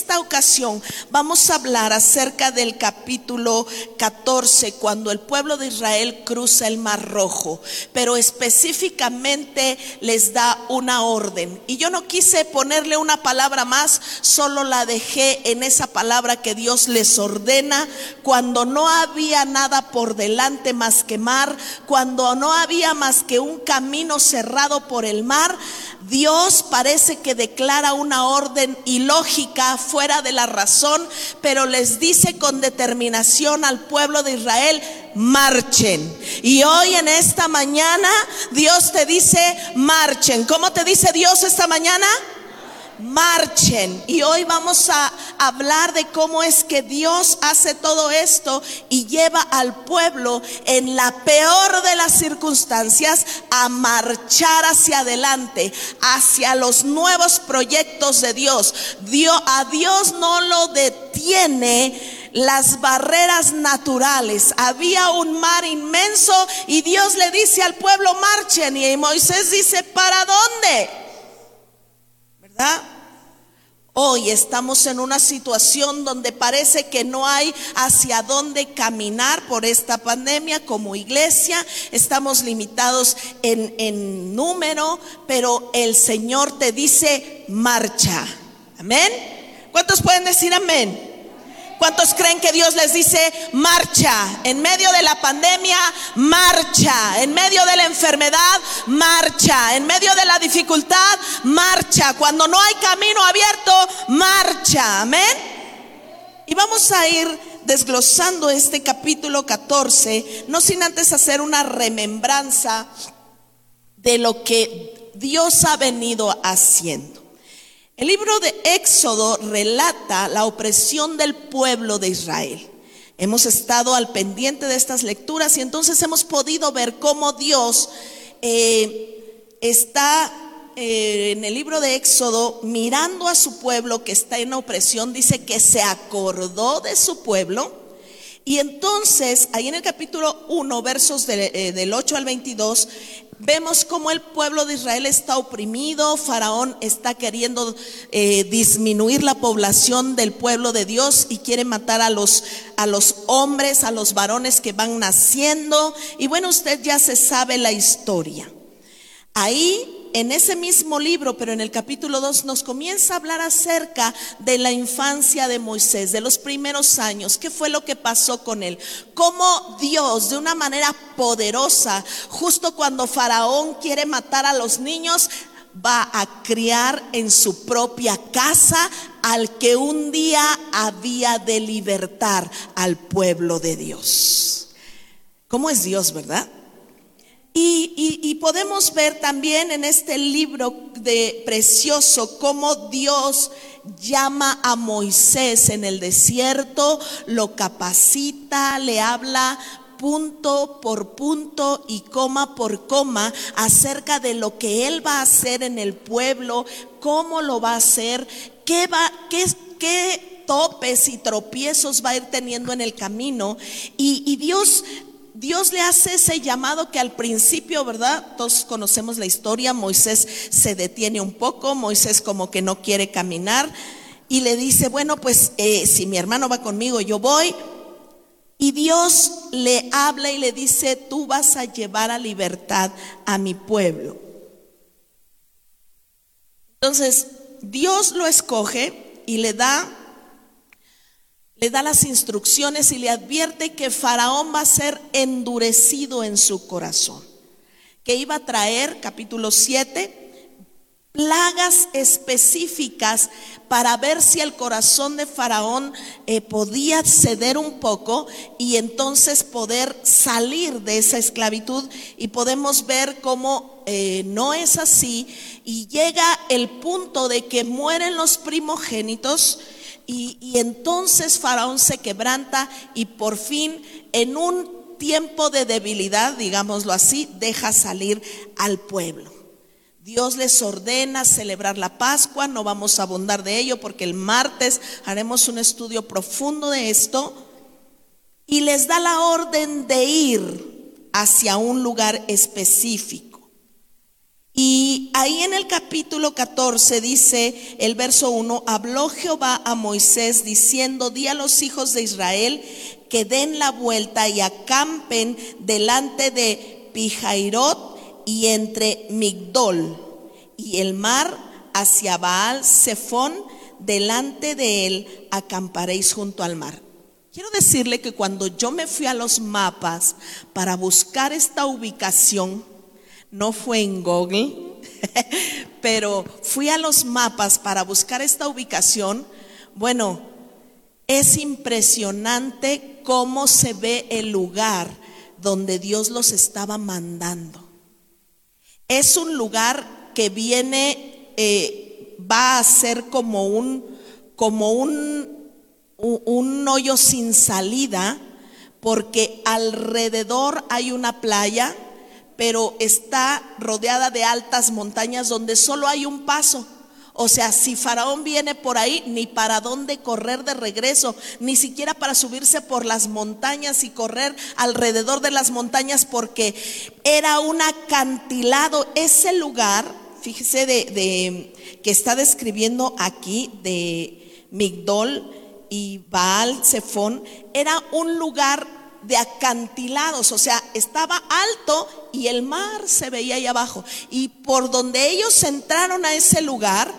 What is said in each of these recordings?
esta ocasión vamos a hablar acerca del capítulo 14, cuando el pueblo de Israel cruza el Mar Rojo, pero específicamente les da una orden. Y yo no quise ponerle una palabra más, solo la dejé en esa palabra que Dios les ordena cuando no había nada por delante más que mar, cuando no había más que un camino cerrado por el mar Dios parece que declara una orden ilógica fuera de la razón, pero les dice con determinación al pueblo de Israel, marchen. Y hoy en esta mañana Dios te dice, marchen. ¿Cómo te dice Dios esta mañana? Marchen. Y hoy vamos a hablar de cómo es que Dios hace todo esto y lleva al pueblo en la peor de las circunstancias a marchar hacia adelante, hacia los nuevos proyectos de Dios. Dios a Dios no lo detiene las barreras naturales. Había un mar inmenso y Dios le dice al pueblo, marchen. Y Moisés dice, ¿para dónde? ¿verdad? Hoy estamos en una situación donde parece que no hay hacia dónde caminar por esta pandemia como iglesia. Estamos limitados en, en número, pero el Señor te dice, marcha. Amén. ¿Cuántos pueden decir amén? ¿Cuántos creen que Dios les dice, marcha? En medio de la pandemia, marcha. En medio de la enfermedad, marcha. En medio de la dificultad, marcha. Cuando no hay camino abierto, marcha. Amén. Y vamos a ir desglosando este capítulo 14, no sin antes hacer una remembranza de lo que Dios ha venido haciendo. El libro de Éxodo relata la opresión del pueblo de Israel. Hemos estado al pendiente de estas lecturas y entonces hemos podido ver cómo Dios eh, está eh, en el libro de Éxodo mirando a su pueblo que está en opresión. Dice que se acordó de su pueblo. Y entonces, ahí en el capítulo 1, versos eh, del 8 al 22, vemos cómo el pueblo de Israel está oprimido, Faraón está queriendo eh, disminuir la población del pueblo de Dios y quiere matar a los, a los hombres, a los varones que van naciendo. Y bueno, usted ya se sabe la historia. Ahí en ese mismo libro, pero en el capítulo 2, nos comienza a hablar acerca de la infancia de Moisés, de los primeros años, qué fue lo que pasó con él, cómo Dios de una manera poderosa, justo cuando Faraón quiere matar a los niños, va a criar en su propia casa al que un día había de libertar al pueblo de Dios. ¿Cómo es Dios, verdad? Y, podemos ver también en este libro de precioso cómo Dios llama a Moisés en el desierto, lo capacita, le habla punto por punto y coma por coma acerca de lo que él va a hacer en el pueblo, cómo lo va a hacer, qué va, qué, qué topes y tropiezos va a ir teniendo en el camino. Y, y Dios Dios le hace ese llamado que al principio, ¿verdad? Todos conocemos la historia, Moisés se detiene un poco, Moisés como que no quiere caminar y le dice, bueno, pues eh, si mi hermano va conmigo, yo voy. Y Dios le habla y le dice, tú vas a llevar a libertad a mi pueblo. Entonces, Dios lo escoge y le da le da las instrucciones y le advierte que Faraón va a ser endurecido en su corazón, que iba a traer, capítulo 7, plagas específicas para ver si el corazón de Faraón eh, podía ceder un poco y entonces poder salir de esa esclavitud y podemos ver cómo eh, no es así y llega el punto de que mueren los primogénitos y, entonces Faraón se quebranta y por fin en un tiempo de debilidad, digámoslo así, deja salir al pueblo. Dios les ordena celebrar la Pascua, no vamos a abundar de ello porque el martes haremos un estudio profundo de esto, y les da la orden de ir hacia un lugar específico. Y ahí en el capítulo 14 dice el verso 1, habló Jehová a Moisés diciendo, di a los hijos de Israel que den la vuelta y acampen delante de Pijairot y entre Migdol y el mar hacia Baal Zephón, delante de él acamparéis junto al mar. Quiero decirle que cuando yo me fui a los mapas para buscar esta ubicación, no fue en Google, pero fui a los mapas para buscar esta ubicación. Bueno, es impresionante cómo se ve el lugar donde Dios los estaba mandando. Es un lugar que viene, eh, va a ser como un, como un, un hoyo sin salida, porque alrededor hay una playa pero está rodeada de altas montañas donde solo hay un paso. O sea, si Faraón viene por ahí, ni para dónde correr de regreso, ni siquiera para subirse por las montañas y correr alrededor de las montañas, porque era un acantilado. Ese lugar, fíjese, de, que está describiendo aquí, de Migdol y Baal Zephón, era un lugar de acantilados, o sea, estaba alto y el mar se veía ahí abajo. Y por donde ellos entraron a ese lugar,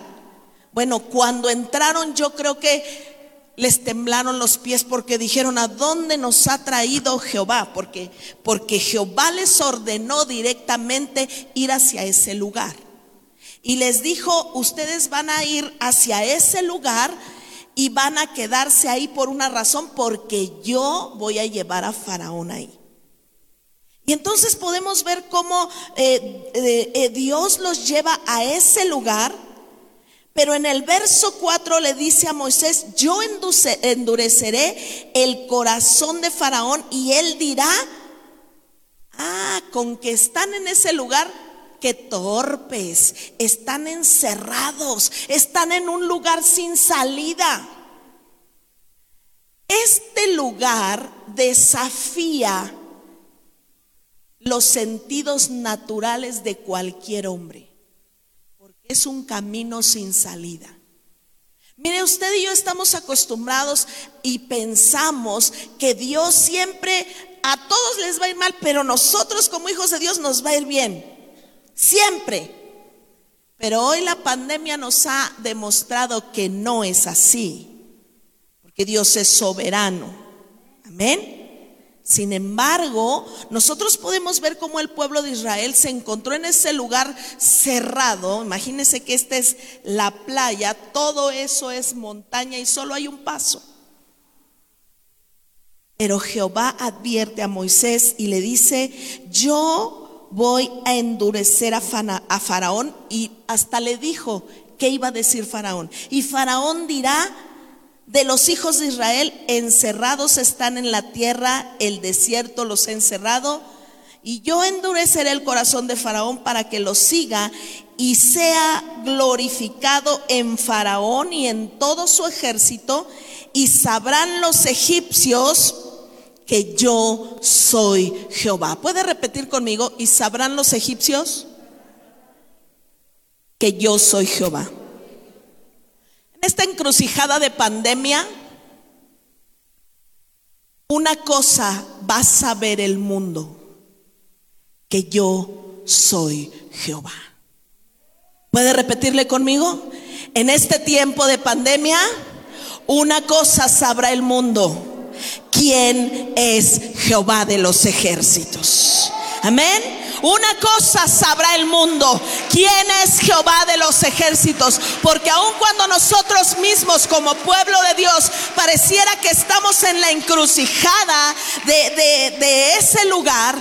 bueno, cuando entraron yo creo que les temblaron los pies porque dijeron, ¿a dónde nos ha traído Jehová? Porque, porque Jehová les ordenó directamente ir hacia ese lugar. Y les dijo, ustedes van a ir hacia ese lugar y van a quedarse ahí por una razón, porque yo voy a llevar a Faraón ahí. Y entonces podemos ver cómo eh, eh, eh, Dios los lleva a ese lugar, pero en el verso 4 le dice a Moisés, yo endureceré el corazón de Faraón y él dirá, ah, con que están en ese lugar, que torpes, están encerrados, están en un lugar sin salida. Este lugar desafía los sentidos naturales de cualquier hombre, porque es un camino sin salida. Mire, usted y yo estamos acostumbrados y pensamos que Dios siempre a todos les va a ir mal, pero nosotros como hijos de Dios nos va a ir bien. Siempre. Pero hoy la pandemia nos ha demostrado que no es así, porque Dios es soberano. Amén. Sin embargo, nosotros podemos ver cómo el pueblo de Israel se encontró en ese lugar cerrado. Imagínense que esta es la playa, todo eso es montaña y solo hay un paso. Pero Jehová advierte a Moisés y le dice, yo voy a endurecer a, Faraón y hasta le dijo que iba a decir Faraón. Y Faraón dirá, de los hijos de Israel encerrados están en la tierra, el desierto los ha encerrado, y yo endureceré el corazón de Faraón para que lo siga y sea glorificado en Faraón y en todo su ejército, y sabrán los egipcios que yo soy Jehová. ¿Puede repetir conmigo? ¿Y sabrán los egipcios que yo soy Jehová? En esta encrucijada de pandemia, una cosa va a saber el mundo, que yo soy Jehová. ¿Puede repetirle conmigo? En este tiempo de pandemia, una cosa sabrá el mundo quién es Jehová de los ejércitos. Amén. Una cosa sabrá el mundo, quién es Jehová de los ejércitos, porque aun cuando nosotros mismos como pueblo de Dios pareciera que estamos en la encrucijada de, de ese lugar,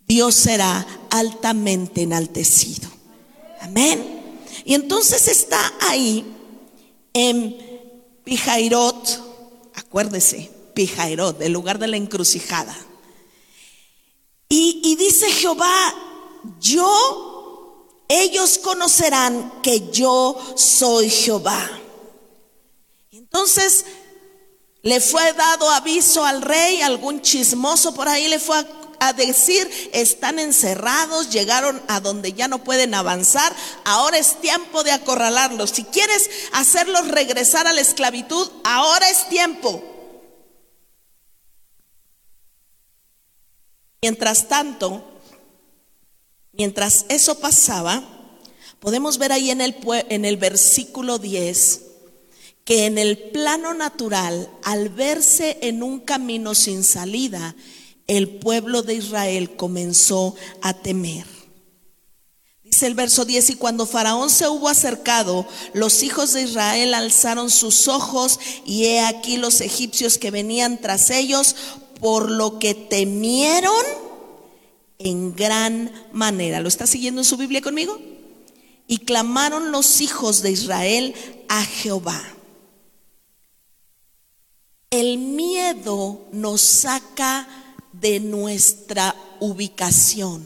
Dios será altamente enaltecido. Amén. Y entonces está ahí en Pijairot Acuérdese, Pijairot, el lugar de la encrucijada. Y, y dice Jehová, yo, ellos conocerán que yo soy Jehová. Entonces le fue dado aviso al rey, algún chismoso por ahí le fue a decir, están encerrados, llegaron a donde ya no pueden avanzar, ahora es tiempo de acorralarlos. Si quieres hacerlos regresar a la esclavitud, ahora es tiempo. Mientras tanto, mientras eso pasaba, podemos ver ahí en el, en el versículo 10 que en el plano natural, al verse en un camino sin salida, el pueblo de Israel comenzó a temer. Dice el verso 10, y cuando Faraón se hubo acercado, los hijos de Israel alzaron sus ojos y he aquí los egipcios que venían tras ellos, por lo que temieron en gran manera. ¿Lo está siguiendo en su Biblia conmigo? Y clamaron los hijos de Israel a Jehová. El miedo nos saca de nuestra ubicación.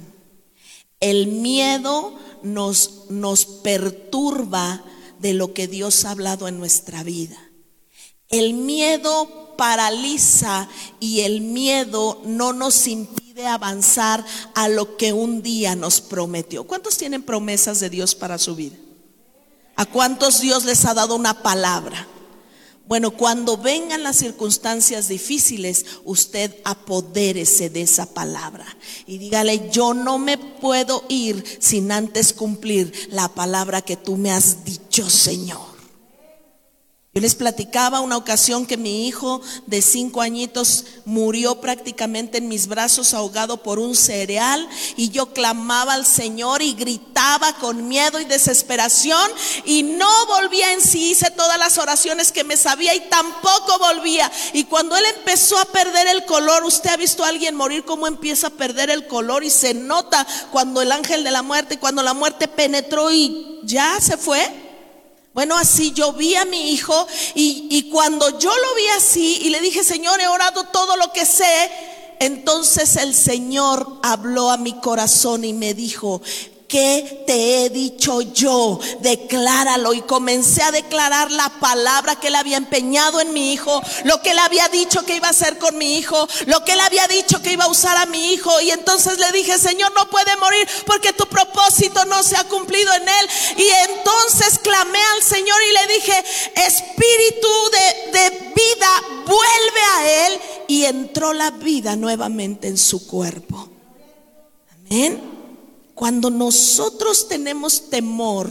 El miedo nos, nos perturba de lo que Dios ha hablado en nuestra vida. El miedo paraliza y el miedo no nos impide avanzar a lo que un día nos prometió. ¿Cuántos tienen promesas de Dios para su vida? ¿A cuántos Dios les ha dado una palabra? Bueno, cuando vengan las circunstancias difíciles, usted apodérese de esa palabra y dígale, yo no me puedo ir sin antes cumplir la palabra que tú me has dicho, Señor. Yo les platicaba una ocasión que mi hijo de cinco añitos murió prácticamente en mis brazos ahogado por un cereal y yo clamaba al Señor y gritaba con miedo y desesperación y no volvía en sí, hice todas las oraciones que me sabía y tampoco volvía. Y cuando él empezó a perder el color, usted ha visto a alguien morir cómo empieza a perder el color y se nota cuando el ángel de la muerte, cuando la muerte penetró y ya se fue. Bueno, así yo vi a mi hijo y, cuando yo lo vi así y le dije, Señor, he orado todo lo que sé, entonces el Señor habló a mi corazón y me dijo, ¿Qué te he dicho yo? Decláralo. Y comencé a declarar la palabra que él había empeñado en mi hijo, lo que él había dicho que iba a hacer con mi hijo, lo que él había dicho que iba a usar a mi hijo. Y entonces le dije, Señor, no puede morir porque tu propósito no se ha cumplido en él. Y entonces clamé al Señor y le dije, Espíritu de, de vida, vuelve a él. Y entró la vida nuevamente en su cuerpo. Amén. Cuando nosotros tenemos temor,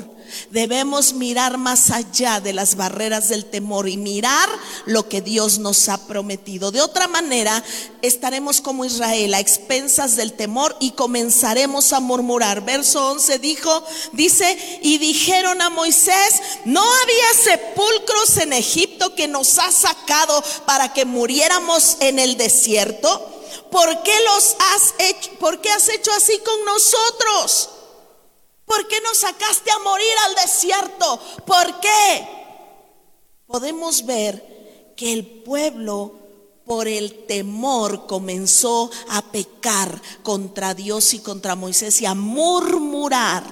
debemos mirar más allá de las barreras del temor y mirar lo que Dios nos ha prometido. De otra manera, estaremos como Israel a expensas del temor y comenzaremos a murmurar. Verso 11 dijo, dice, y dijeron a Moisés, no había sepulcros en Egipto que nos ha sacado para que muriéramos en el desierto. ¿Por qué los has hecho? ¿Por qué has hecho así con nosotros? ¿Por qué nos sacaste a morir al desierto? ¿Por qué? Podemos ver que el pueblo por el temor comenzó a pecar contra Dios y contra Moisés y a murmurar.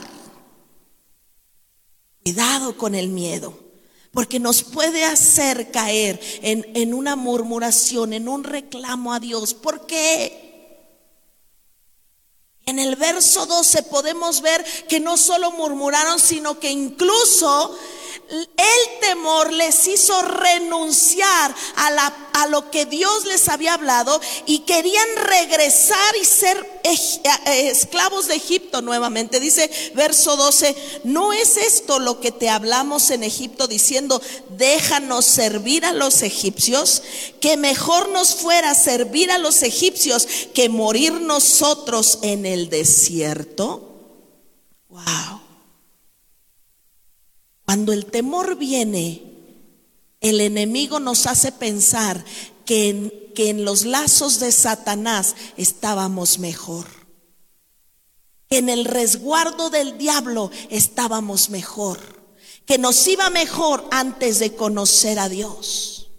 Cuidado con el miedo porque nos puede hacer caer en, una murmuración, en un reclamo a Dios. ¿Por qué? En el verso 12 podemos ver que no solo murmuraron, sino que incluso el temor les hizo renunciar a, la, a, lo que Dios les había hablado y querían regresar y ser eh, esclavos de Egipto nuevamente. Dice verso 12, no es esto lo que te hablamos en Egipto diciendo, déjanos servir a los egipcios, que mejor nos fuera servir a los egipcios que morir nosotros en el desierto. Wow. Cuando el temor viene, el enemigo nos hace pensar que en, que en los lazos de Satanás estábamos mejor. Que en el resguardo del diablo estábamos mejor. Que nos iba mejor antes de conocer a Dios.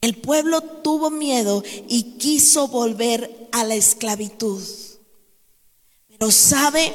El pueblo tuvo miedo y quiso volver a la esclavitud. Pero sabe,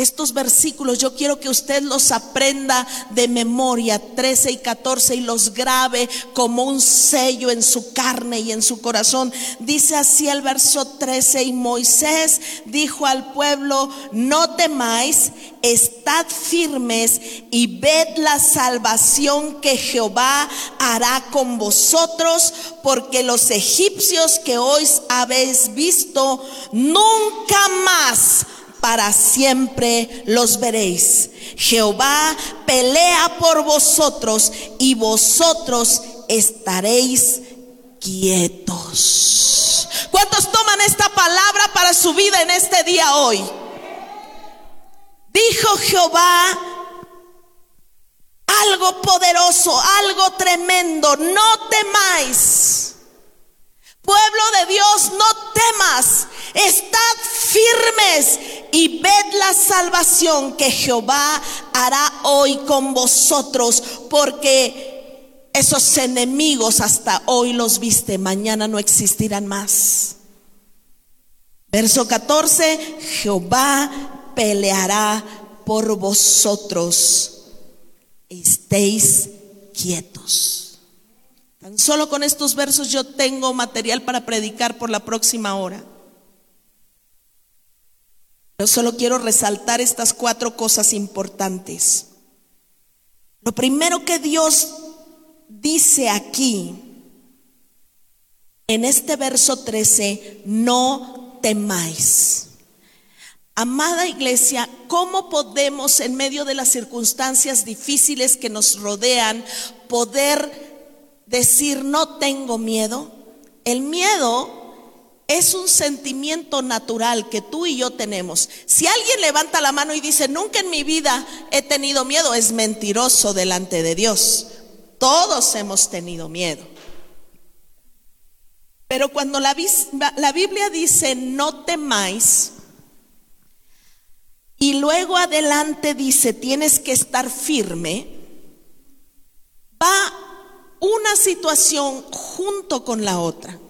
Estos versículos yo quiero que usted los aprenda de memoria, 13 y 14, y los grabe como un sello en su carne y en su corazón. Dice así el verso 13, y Moisés dijo al pueblo, no temáis, estad firmes y ved la salvación que Jehová hará con vosotros, porque los egipcios que hoy habéis visto, nunca más para siempre los veréis. Jehová pelea por vosotros y vosotros estaréis quietos. ¿Cuántos toman esta palabra para su vida en este día hoy? Dijo Jehová algo poderoso, algo tremendo, no temáis. Pueblo de Dios, no temas, estad firmes y ved la salvación que Jehová hará hoy con vosotros, porque esos enemigos hasta hoy los viste, mañana no existirán más. Verso 14, Jehová peleará por vosotros, estéis quietos. Tan solo con estos versos yo tengo material para predicar por la próxima hora. Solo quiero resaltar estas cuatro cosas importantes. Lo primero que Dios dice aquí, en este verso 13, no temáis. Amada iglesia, ¿cómo podemos en medio de las circunstancias difíciles que nos rodean poder decir no tengo miedo? El miedo es un sentimiento natural que tú y yo tenemos. Si alguien levanta la mano y dice, nunca en mi vida he tenido miedo, es mentiroso delante de Dios. Todos hemos tenido miedo. Pero cuando la, Biblia dice, no temáis, y luego adelante dice, tienes que estar firme, va una situación junto con la otra.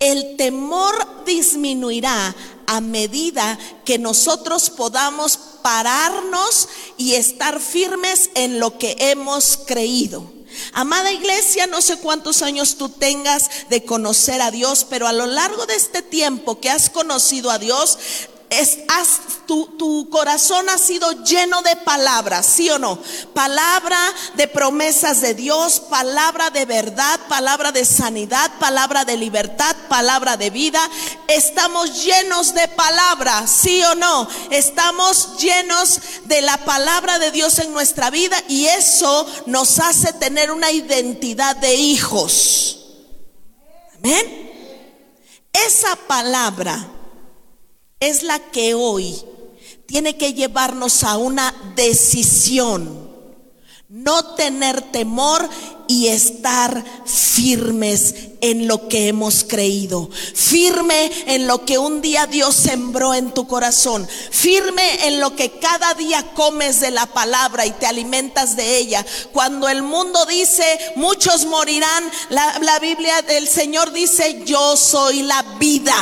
El temor disminuirá a medida que nosotros podamos pararnos y estar firmes en lo que hemos creído. Amada iglesia, no sé cuántos años tú tengas de conocer a Dios, pero a lo largo de este tiempo que has conocido a Dios, es, tu, tu, corazón ha sido lleno de palabras, ¿sí o no? Palabra de promesas de Dios, palabra de verdad, palabra de sanidad, palabra de libertad, palabra de vida. Estamos llenos de palabras, ¿sí o no? Estamos llenos de la palabra de Dios en nuestra vida y eso nos hace tener una identidad de hijos. Amén. Esa palabra es la que hoy tiene que llevarnos a una decisión. No tener temor y estar firmes en lo que hemos creído. Firme en lo que un día Dios sembró en tu corazón. Firme en lo que cada día comes de la palabra y te alimentas de ella. Cuando el mundo dice, muchos morirán, la, Biblia del Señor dice, yo soy la vida.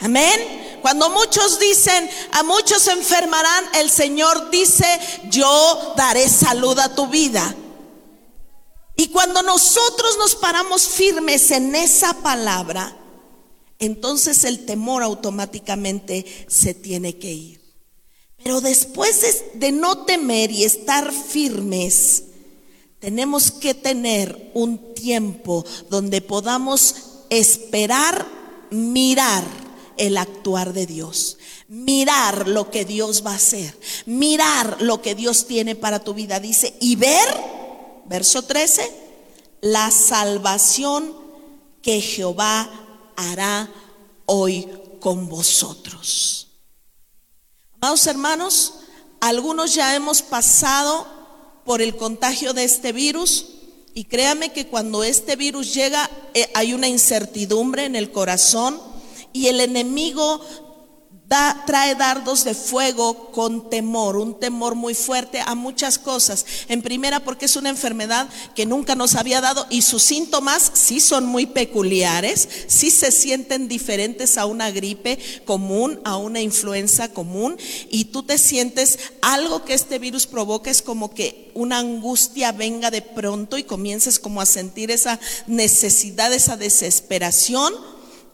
Amén. Cuando muchos dicen, a muchos se enfermarán, el Señor dice, yo daré salud a tu vida. Y cuando nosotros nos paramos firmes en esa palabra, entonces el temor automáticamente se tiene que ir. Pero después de, no temer y estar firmes, tenemos que tener un tiempo donde podamos esperar, mirar el actuar de Dios. Mirar lo que Dios va a hacer. Mirar lo que Dios tiene para tu vida. Dice, y ver, verso 13, la salvación que Jehová hará hoy con vosotros. Amados hermanos, algunos ya hemos pasado por el contagio de este virus y créame que cuando este virus llega eh, hay una incertidumbre en el corazón y el enemigo Da, trae dardos de fuego con temor, un temor muy fuerte a muchas cosas. En primera, porque es una enfermedad que nunca nos había dado y sus síntomas sí son muy peculiares, sí se sienten diferentes a una gripe común, a una influenza común, y tú te sientes algo que este virus provoca es como que una angustia venga de pronto y comiences como a sentir esa necesidad, esa desesperación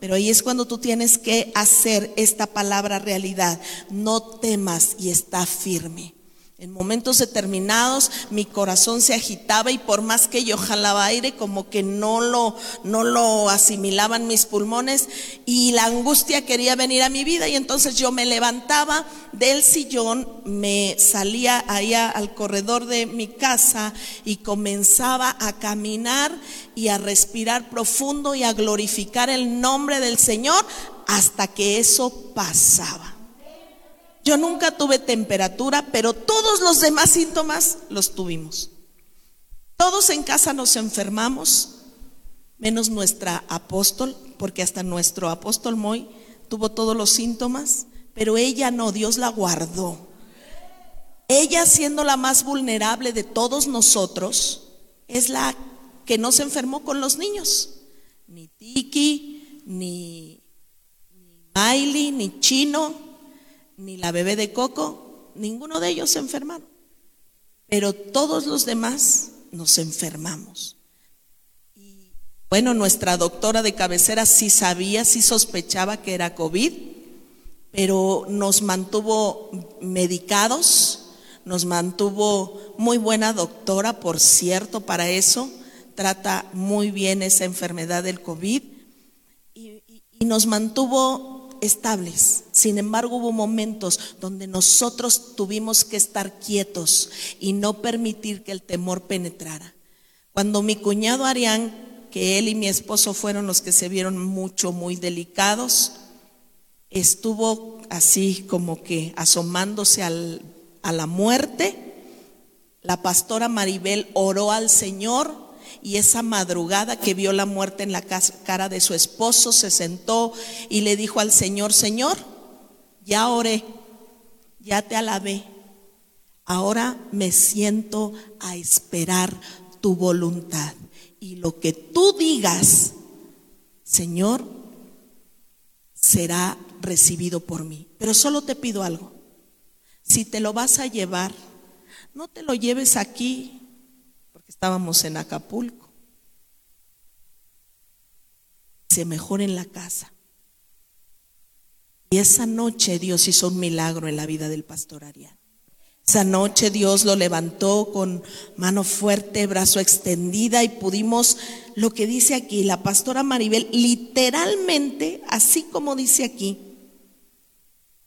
pero ahí es cuando tú tienes que hacer esta palabra realidad. No temas y está firme. En momentos determinados mi corazón se agitaba y por más que yo jalaba aire como que no lo no lo asimilaban mis pulmones y la angustia quería venir a mi vida y entonces yo me levantaba del sillón, me salía allá al corredor de mi casa y comenzaba a caminar y a respirar profundo y a glorificar el nombre del Señor hasta que eso pasaba. Yo nunca tuve temperatura, pero todos los demás síntomas los tuvimos. Todos en casa nos enfermamos, menos nuestra apóstol, porque hasta nuestro apóstol Moy tuvo todos los síntomas, pero ella no, Dios la guardó. Ella siendo la más vulnerable de todos nosotros, es la que no se enfermó con los niños. Ni Tiki, ni, ni Miley, ni Chino, ni la bebé de Coco, ninguno de ellos se enfermaron. Pero todos los demás nos enfermamos. Y bueno, nuestra doctora de cabecera sí sabía, sí sospechaba que era COVID, pero nos mantuvo medicados, nos mantuvo muy buena doctora, por cierto, para eso. Trata muy bien esa enfermedad del COVID y, y nos mantuvo estables. Sin embargo, hubo momentos donde nosotros tuvimos que estar quietos y no permitir que el temor penetrara. Cuando mi cuñado Arián, que él y mi esposo fueron los que se vieron mucho, muy delicados, estuvo así como que asomándose a la muerte. La pastora Maribel oró al Señor y esa madrugada que vio la muerte en la cara de su esposo, se sentó y le dijo al Señor, Señor, ya oré, ya te alabé, ahora me siento a esperar tu voluntad. Y lo que tú digas, Señor, será recibido por mí. Pero solo te pido algo. Si te lo vas a llevar, no te lo lleves aquí estábamos en Acapulco. Se mejor en la casa. Y esa noche Dios hizo un milagro en la vida del pastor Arián. Esa noche Dios lo levantó con mano fuerte, brazo extendida y pudimos, lo que dice aquí, la pastora Maribel, literalmente, así como dice aquí,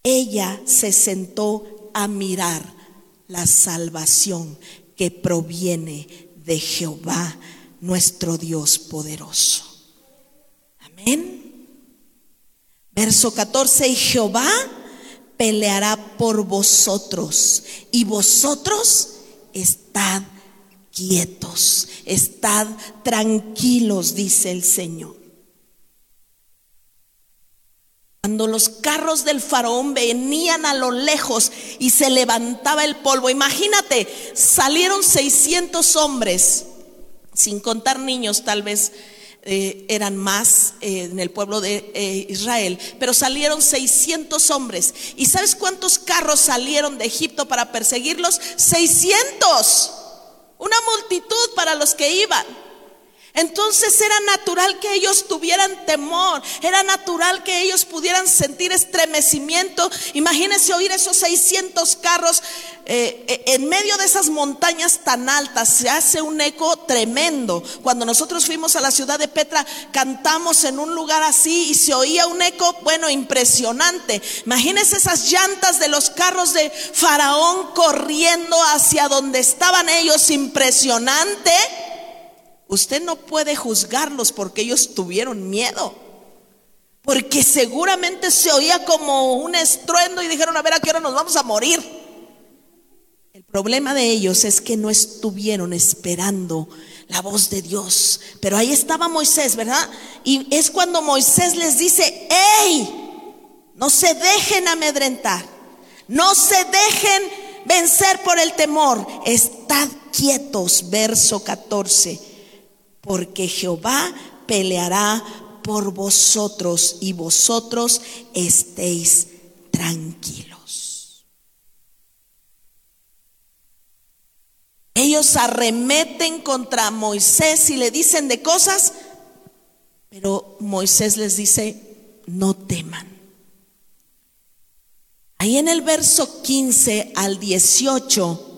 ella se sentó a mirar la salvación que proviene de Jehová, nuestro Dios poderoso. Amén. Verso 14, y Jehová peleará por vosotros, y vosotros estad quietos, estad tranquilos, dice el Señor. Cuando los carros del faraón venían a lo lejos y se levantaba el polvo, imagínate, salieron 600 hombres, sin contar niños tal vez. Eh, eran más eh, en el pueblo de eh, Israel, pero salieron 600 hombres. ¿Y sabes cuántos carros salieron de Egipto para perseguirlos? 600. Una multitud para los que iban. Entonces era natural que ellos tuvieran temor, era natural que ellos pudieran sentir estremecimiento. Imagínense oír esos 600 carros eh, eh, en medio de esas montañas tan altas, se hace un eco tremendo. Cuando nosotros fuimos a la ciudad de Petra, cantamos en un lugar así y se oía un eco, bueno, impresionante. Imagínense esas llantas de los carros de Faraón corriendo hacia donde estaban ellos, impresionante. Usted no puede juzgarlos porque ellos tuvieron miedo. Porque seguramente se oía como un estruendo y dijeron, a ver, ¿a qué hora nos vamos a morir? El problema de ellos es que no estuvieron esperando la voz de Dios. Pero ahí estaba Moisés, ¿verdad? Y es cuando Moisés les dice, ¡Ey! No se dejen amedrentar. No se dejen vencer por el temor. Estad quietos, verso 14. Porque Jehová peleará por vosotros y vosotros estéis tranquilos. Ellos arremeten contra Moisés y le dicen de cosas, pero Moisés les dice, no teman. Ahí en el verso 15 al 18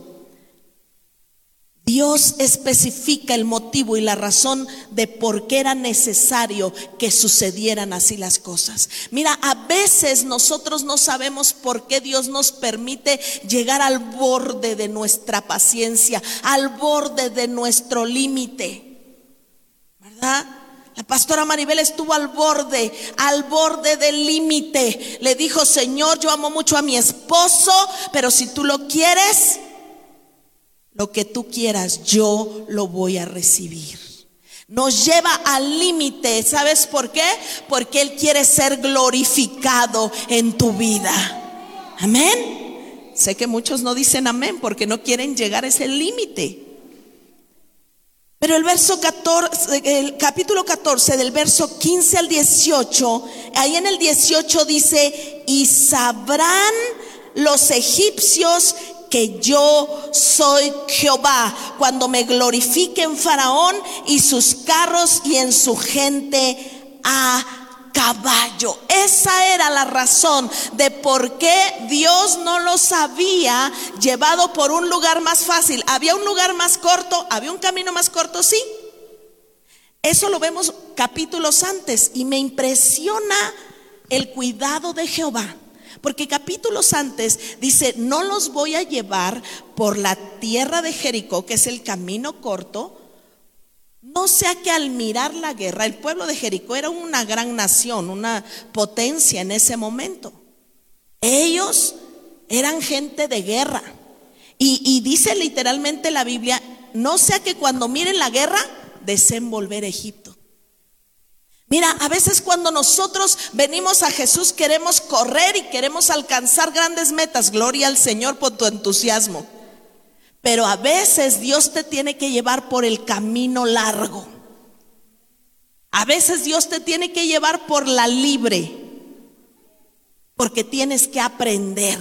Dios especifica el motivo y la razón de por qué era necesario que sucedieran así las cosas. Mira, a veces nosotros no sabemos por qué Dios nos permite llegar al borde de nuestra paciencia, al borde de nuestro límite. ¿Verdad? La pastora Maribel estuvo al borde, al borde del límite. Le dijo, Señor, yo amo mucho a mi esposo, pero si tú lo quieres, lo que tú quieras, yo lo voy a recibir. Nos lleva al límite, ¿sabes por qué? Porque Él quiere ser glorificado en tu vida. Amén. Sé que muchos no dicen amén porque no quieren llegar a ese límite. Pero el verso 14, el capítulo 14 del verso 15 al 18, ahí en el 18 dice, y sabrán los egipcios que yo soy Jehová cuando me glorifique en Faraón y sus carros y en su gente a caballo. Esa era la razón de por qué Dios no los había llevado por un lugar más fácil. Había un lugar más corto, había un camino más corto, sí. Eso lo vemos capítulos antes y me impresiona el cuidado de Jehová. Porque capítulos antes dice, no los voy a llevar por la tierra de Jericó, que es el camino corto. No sea que al mirar la guerra, el pueblo de Jericó era una gran nación, una potencia en ese momento. Ellos eran gente de guerra. Y, dice literalmente la Biblia, no sea que cuando miren la guerra, deseen volver a Egipto. Mira, a veces cuando nosotros venimos a Jesús queremos correr y queremos alcanzar grandes metas. Gloria al Señor por tu entusiasmo. Pero a veces Dios te tiene que llevar por el camino largo. A veces Dios te tiene que llevar por la libre. Porque tienes que aprender.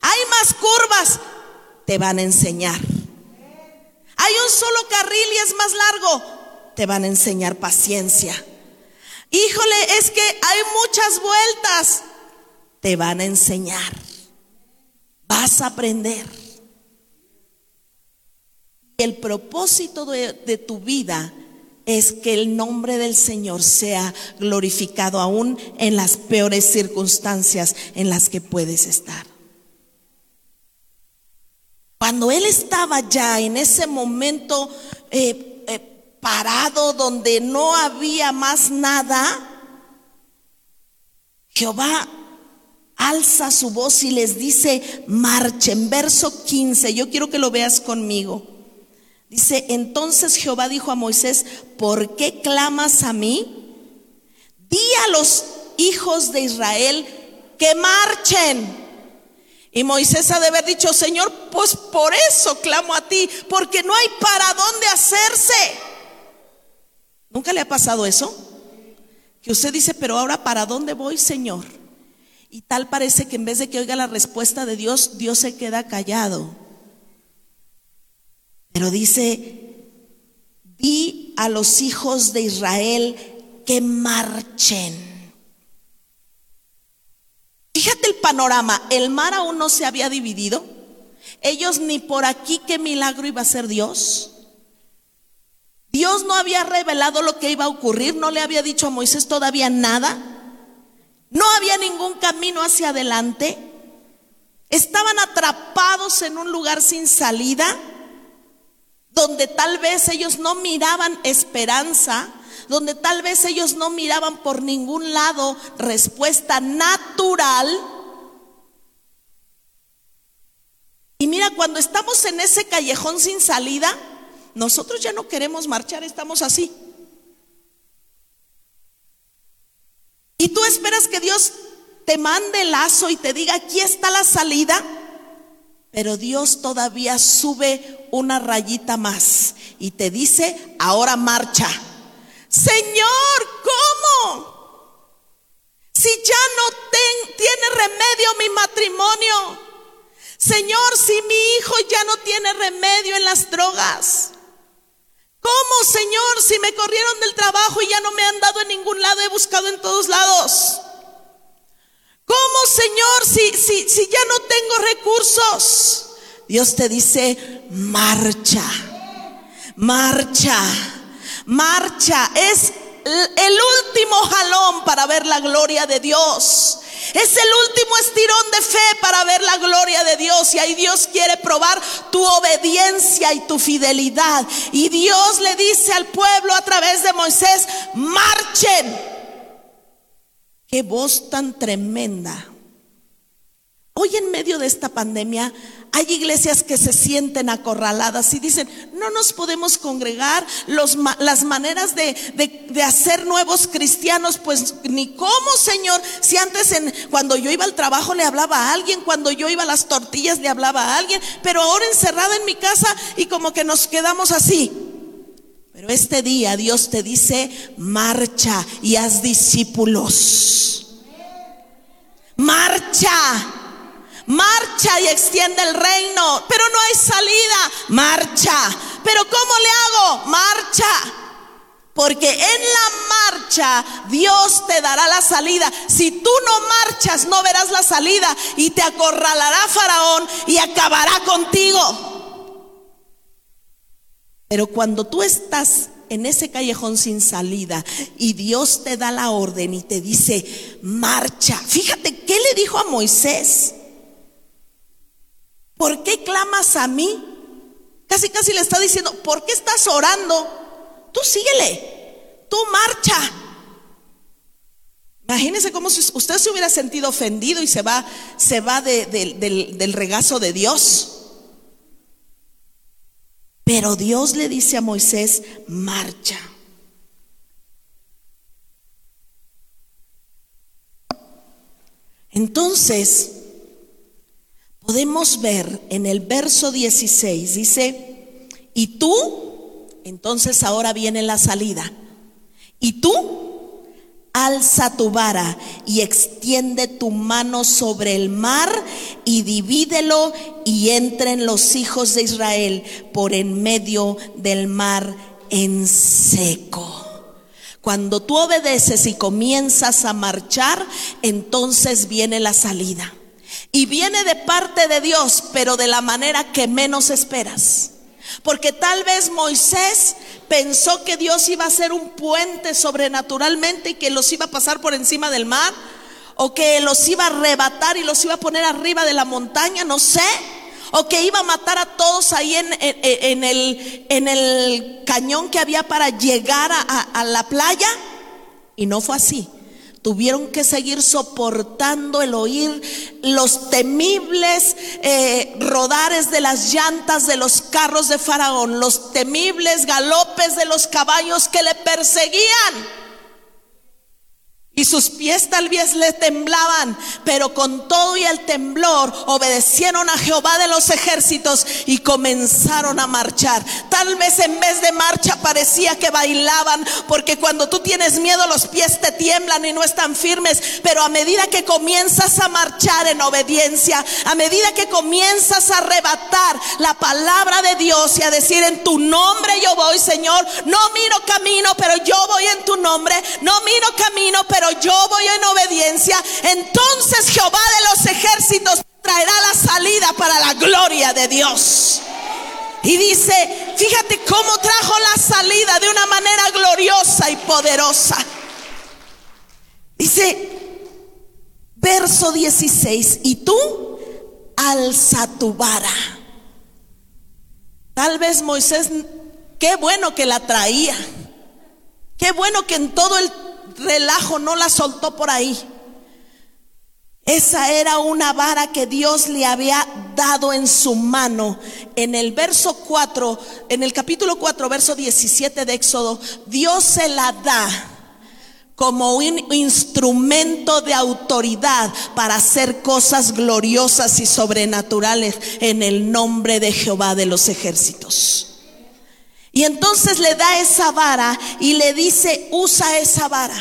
Hay más curvas, te van a enseñar. Hay un solo carril y es más largo, te van a enseñar paciencia. Híjole, es que hay muchas vueltas. Te van a enseñar. Vas a aprender. El propósito de, de, tu vida es que el nombre del Señor sea glorificado aún en las peores circunstancias en las que puedes estar. Cuando Él estaba ya en ese momento eh, parado donde no había más nada, Jehová alza su voz y les dice, marchen. Verso 15, yo quiero que lo veas conmigo. Dice, entonces Jehová dijo a Moisés, ¿por qué clamas a mí? Di a los hijos de Israel que marchen. Y Moisés ha de haber dicho, Señor, pues por eso clamo a ti, porque no hay para dónde hacerse. ¿Nunca le ha pasado eso? Que usted dice, pero ahora ¿para dónde voy, Señor? Y tal parece que en vez de que oiga la respuesta de Dios, Dios se queda callado. Pero dice, di a los hijos de Israel que marchen. Fíjate el panorama, el mar aún no se había dividido. Ellos ni por aquí qué milagro iba a ser Dios. Dios no había revelado lo que iba a ocurrir, no le había dicho a Moisés todavía nada. No había ningún camino hacia adelante. Estaban atrapados en un lugar sin salida, donde tal vez ellos no miraban esperanza, donde tal vez ellos no miraban por ningún lado respuesta natural. Y mira, cuando estamos en ese callejón sin salida, nosotros ya no queremos marchar, estamos así. Y tú esperas que Dios te mande el lazo y te diga, aquí está la salida. Pero Dios todavía sube una rayita más y te dice, ahora marcha. Señor, ¿cómo? Si ya no tiene remedio mi matrimonio. Señor, si mi hijo ya no tiene remedio en las drogas. ¿Cómo, Señor, si me corrieron del trabajo y ya no me han dado en ningún lado, he buscado en todos lados? ¿Cómo, Señor, si, si, si ya no tengo recursos? Dios te dice, marcha, marcha, marcha. Es el último jalón para ver la gloria de Dios. Es el último estirón de fe para ver la gloria de Dios. Y ahí Dios quiere probar tu obediencia y tu fidelidad. Y Dios le dice al pueblo a través de Moisés, marchen. Qué voz tan tremenda. Hoy en medio de esta pandemia hay iglesias que se sienten acorraladas y dicen, no nos podemos congregar, las maneras de, de, hacer nuevos cristianos, pues ni cómo, Señor, si antes en, cuando yo iba al trabajo le hablaba a alguien, cuando yo iba a las tortillas le hablaba a alguien, pero ahora encerrada en mi casa y como que nos quedamos así. Pero este día Dios te dice, marcha y haz discípulos. Marcha marcha y extiende el reino, pero no hay salida, marcha. Pero ¿cómo le hago? Marcha. Porque en la marcha Dios te dará la salida. Si tú no marchas, no verás la salida y te acorralará Faraón y acabará contigo. Pero cuando tú estás en ese callejón sin salida y Dios te da la orden y te dice, marcha. Fíjate, ¿qué le dijo a Moisés? ¿Por qué clamas a mí? Casi, casi le está diciendo, ¿por qué estás orando? Tú síguele, tú marcha. Imagínese cómo si usted se hubiera sentido ofendido y se va, se va del, del regazo de Dios. Pero Dios le dice a Moisés, marcha. Entonces, podemos ver en el verso 16, dice, y tú, entonces ahora viene la salida, y tú alza tu vara y extiende tu mano sobre el mar y divídelo y entren los hijos de Israel por en medio del mar en seco. Cuando tú obedeces y comienzas a marchar, entonces viene la salida. Y viene de parte de Dios, pero de la manera que menos esperas. Porque tal vez Moisés pensó que Dios iba a hacer un puente sobrenaturalmente y que los iba a pasar por encima del mar. O que los iba a arrebatar y los iba a poner arriba de la montaña, no sé. O que iba a matar a todos ahí en, el, en el, cañón que había para llegar a la playa. Y no fue así tuvieron que seguir soportando el oír los temibles eh, rodares de las llantas de los carros de Faraón, los temibles galopes de los caballos que le perseguían. Y sus pies tal vez le temblaban, pero con todo y el temblor obedecieron a Jehová de los ejércitos y comenzaron a marchar. Tal vez en vez de marcha parecía que bailaban, porque cuando tú tienes miedo los pies te tiemblan y no están firmes, pero a medida que comienzas a marchar en obediencia, a medida que comienzas a arrebatar la palabra de Dios y a decir en tu nombre yo voy, Señor, no miro camino, pero yo voy en tu nombre, no miro camino, pero yo voy en obediencia, entonces Jehová de los ejércitos traerá la salida para la gloria de Dios. Y dice, fíjate cómo trajo la salida de una manera gloriosa y poderosa. Dice, verso 16, y tú alza tu vara. Tal vez Moisés, qué bueno que la traía. Qué bueno que en todo el relajo, no la soltó por ahí. Esa era una vara que Dios le había dado en su mano. En el verso 4, en el capítulo 4, verso 17 de Éxodo, Dios se la da como un instrumento de autoridad para hacer cosas gloriosas y sobrenaturales en el nombre de Jehová de los ejércitos. Y entonces le da esa vara y le dice, usa esa vara.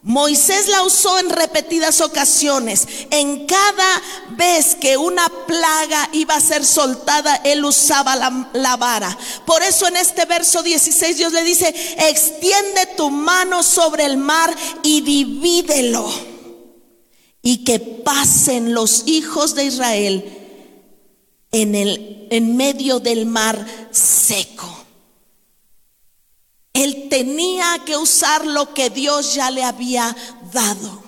Moisés la usó en repetidas ocasiones. En cada vez que una plaga iba a ser soltada, él usaba la, vara. Por eso en este verso 16 Dios le dice, extiende tu mano sobre el mar y divídelo. Y que pasen los hijos de Israel en, el, en medio del mar seco. Él tenía que usar lo que Dios ya le había dado.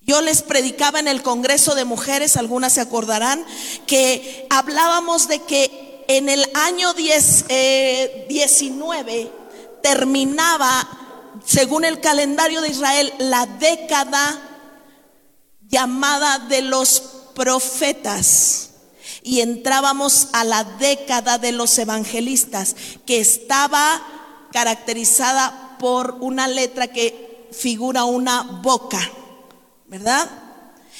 Yo les predicaba en el Congreso de Mujeres, algunas se acordarán, que hablábamos de que en el año 10, 19 eh, terminaba, según el calendario de Israel, la década llamada de los profetas y entrábamos a la década de los evangelistas, que estaba caracterizada por una letra que figura una boca, ¿verdad?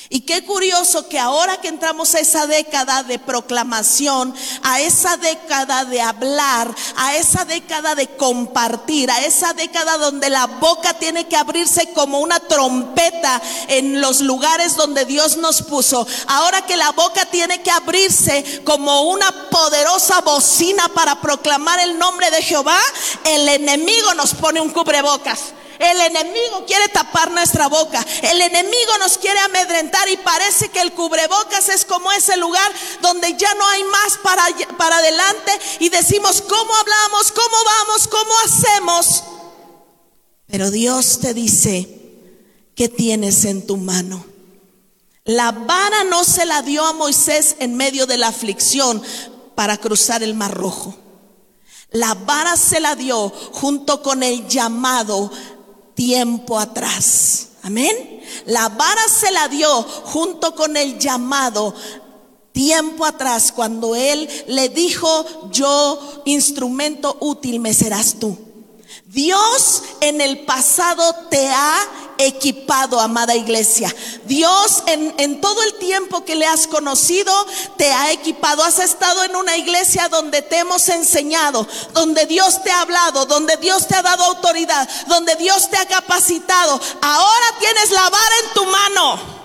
Y qué curioso que ahora que entramos a esa década de proclamación, a esa década de hablar, a esa década de compartir, a esa década donde la boca tiene que abrirse como una trompeta en los lugares donde Dios nos puso, ahora que la boca tiene que abrirse como una poderosa bocina para proclamar el nombre de Jehová, el enemigo nos pone un cubrebocas. El enemigo quiere tapar nuestra boca. El enemigo nos quiere amedrentar y parece que el cubrebocas es como ese lugar donde ya no hay más para, para adelante y decimos, ¿cómo hablamos? ¿Cómo vamos? ¿Cómo hacemos? Pero Dios te dice, ¿qué tienes en tu mano? La vara no se la dio a Moisés en medio de la aflicción para cruzar el mar rojo. La vara se la dio junto con el llamado tiempo atrás. Amén. La vara se la dio junto con el llamado tiempo atrás cuando él le dijo, yo instrumento útil me serás tú. Dios en el pasado te ha equipado, amada iglesia. Dios en, todo el tiempo que le has conocido te ha equipado. Has estado en una iglesia donde te hemos enseñado, donde Dios te ha hablado, donde Dios te ha dado autoridad, donde Dios te ha capacitado. Ahora tienes la vara en tu mano.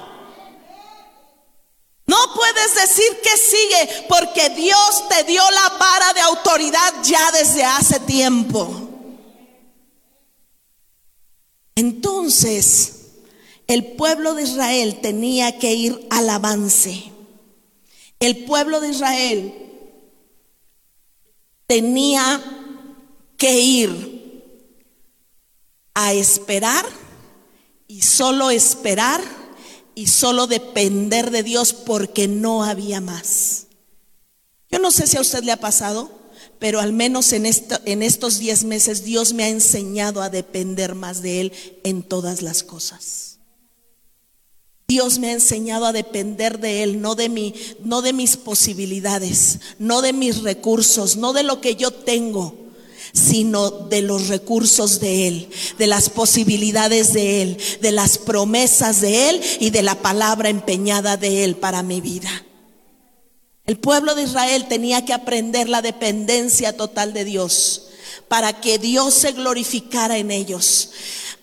No puedes decir que sigue porque Dios te dio la vara de autoridad ya desde hace tiempo. Entonces, el pueblo de Israel tenía que ir al avance. El pueblo de Israel tenía que ir a esperar y solo esperar y solo depender de Dios porque no había más. Yo no sé si a usted le ha pasado, pero al menos en, estos diez meses Dios me ha enseñado a depender más de Él en todas las cosas. Dios me ha enseñado a depender de Él, no de mí, no de mis posibilidades, no de mis recursos, no de lo que yo tengo, sino de los recursos de Él, de las posibilidades de Él, de las promesas de Él y de la palabra empeñada de Él para mi vida. El pueblo de Israel tenía que aprender la dependencia total de Dios para que Dios se glorificara en ellos.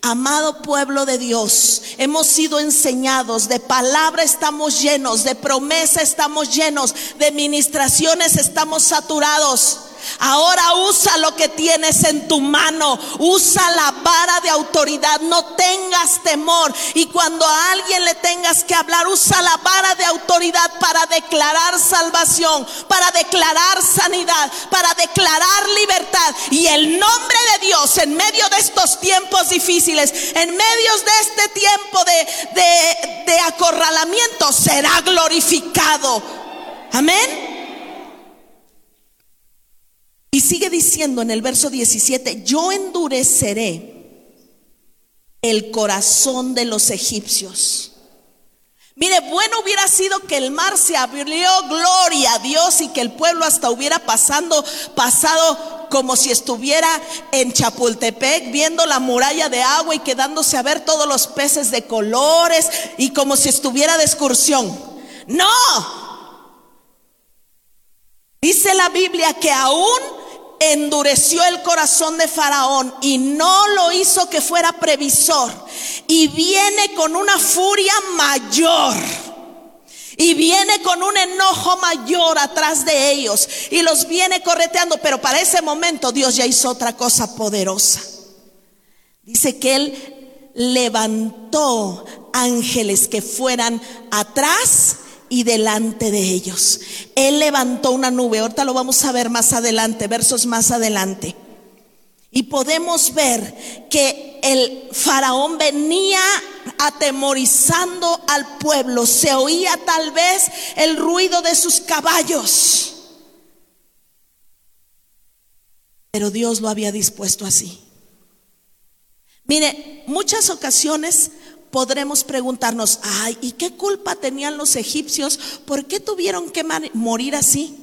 Amado pueblo de Dios, hemos sido enseñados, de palabra estamos llenos, de promesa estamos llenos, de ministraciones estamos saturados. Ahora usa lo que tienes en tu mano. Usa la vara de autoridad. No tengas temor. Y cuando a alguien le tengas que hablar, usa la vara de autoridad para declarar salvación, para declarar sanidad, para declarar libertad. Y el nombre de Dios en medio de estos tiempos difíciles, en medio de este tiempo de, de acorralamiento, será glorificado. Amén. Y sigue diciendo en el verso 17, yo endureceré el corazón de los egipcios. Mire, bueno hubiera sido que el mar se abrió, gloria a Dios, y que el pueblo hasta hubiera pasando, pasado como si estuviera en Chapultepec viendo la muralla de agua y quedándose a ver todos los peces de colores y como si estuviera de excursión. No. Dice la Biblia que aún endureció el corazón de Faraón y no lo hizo que fuera previsor. Y viene con una furia mayor. Y viene con un enojo mayor atrás de ellos. Y los viene correteando. Pero para ese momento Dios ya hizo otra cosa poderosa. Dice que Él levantó ángeles que fueran atrás y delante de ellos. Él levantó una nube, ahorita lo vamos a ver más adelante, versos más adelante. Y podemos ver que el faraón venía atemorizando al pueblo, se oía tal vez el ruido de sus caballos. Pero Dios lo había dispuesto así. Mire, muchas ocasiones podremos preguntarnos, ay, ¿y qué culpa tenían los egipcios? ¿Por qué tuvieron que morir así?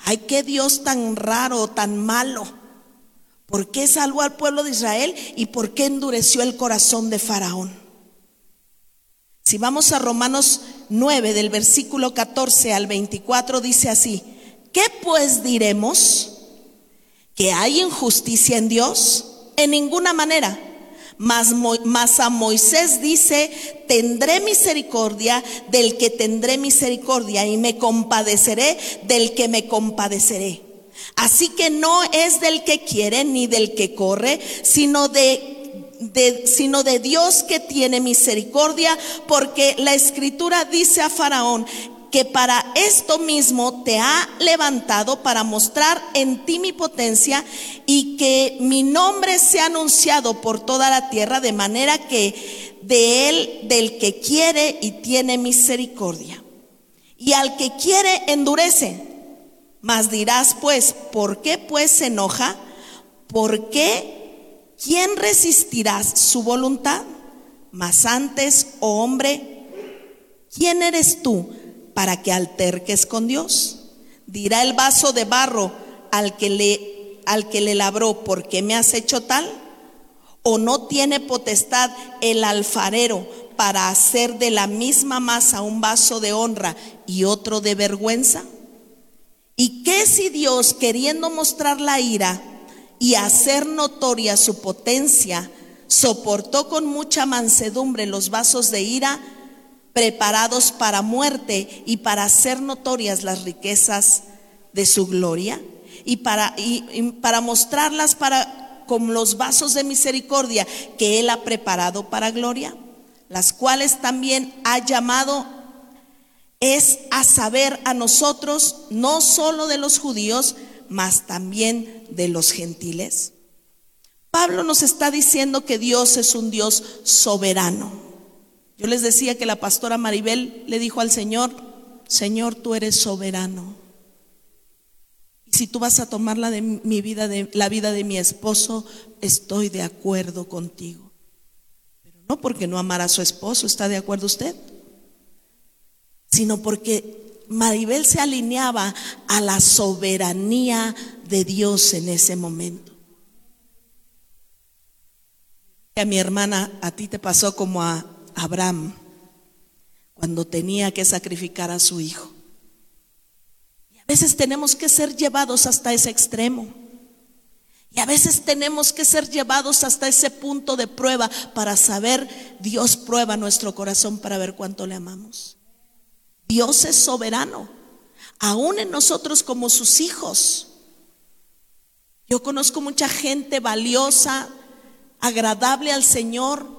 Ay, qué Dios tan raro, tan malo. ¿Por qué salvó al pueblo de Israel y por qué endureció el corazón de Faraón? Si vamos a Romanos 9 del versículo 14 al 24 dice así, ¿qué pues diremos? ¿Que hay injusticia en Dios? En ninguna manera. Mas, a Moisés dice, tendré misericordia del que tendré misericordia y me compadeceré del que me compadeceré. Así que no es del que quiere ni del que corre, sino de, sino de Dios que tiene misericordia, porque la escritura dice a Faraón, que para esto mismo te ha levantado para mostrar en ti mi potencia y que mi nombre sea anunciado por toda la tierra, de manera que de él, del que quiere y tiene misericordia. Y al que quiere endurece. Mas dirás pues, ¿por qué pues se enoja? ¿Por qué? ¿Quién resistirá su voluntad? Mas antes, oh hombre, ¿quién eres tú? Para que alterques con Dios. Dirá el vaso de barro al que le, al que le labró, ¿por qué me has hecho tal? ¿O no tiene potestad el alfarero para hacer de la misma masa un vaso de honra y otro de vergüenza? ¿Y qué si Dios, queriendo mostrar la ira y hacer notoria su potencia, soportó con mucha mansedumbre los vasos de ira? Preparados para muerte y para hacer notorias las riquezas de su gloria y para, para mostrarlas para, como los vasos de misericordia que Él ha preparado para gloria, las cuales también ha llamado es a saber a nosotros, no solo de los judíos, mas también de los gentiles. Pablo nos está diciendo que Dios es un Dios soberano. Yo les decía que la pastora Maribel le dijo al Señor, Señor, tú eres soberano. Y si tú vas a tomar la, de mi vida, de, la vida de mi esposo, estoy de acuerdo contigo. Pero no porque no amara a su esposo, ¿está de acuerdo usted? Sino porque Maribel se alineaba a la soberanía de Dios en ese momento. A mi hermana, a ti te pasó como a Abraham cuando tenía que sacrificar a su hijo. Y a veces tenemos que ser llevados hasta ese extremo. Y a veces tenemos que ser llevados hasta ese punto de prueba para saber, Dios prueba nuestro corazón para ver cuánto le amamos. Dios es soberano, aún en nosotros como sus hijos. Yo conozco mucha gente valiosa, agradable al Señor,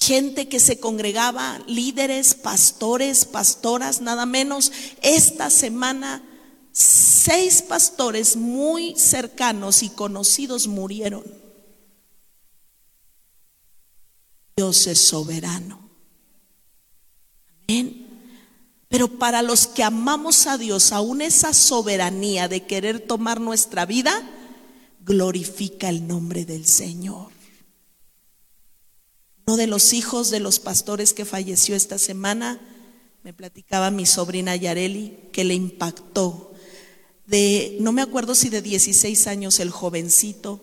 gente que se congregaba, líderes, pastores, pastoras, nada menos. Esta semana, seis pastores muy cercanos y conocidos murieron. Dios es soberano. Amén. Pero para los que amamos a Dios, aún esa soberanía de querer tomar nuestra vida, glorifica el nombre del Señor. Uno de los hijos de los pastores que falleció esta semana, me platicaba mi sobrina Yareli, que le impactó. De, no me acuerdo si de 16 años el jovencito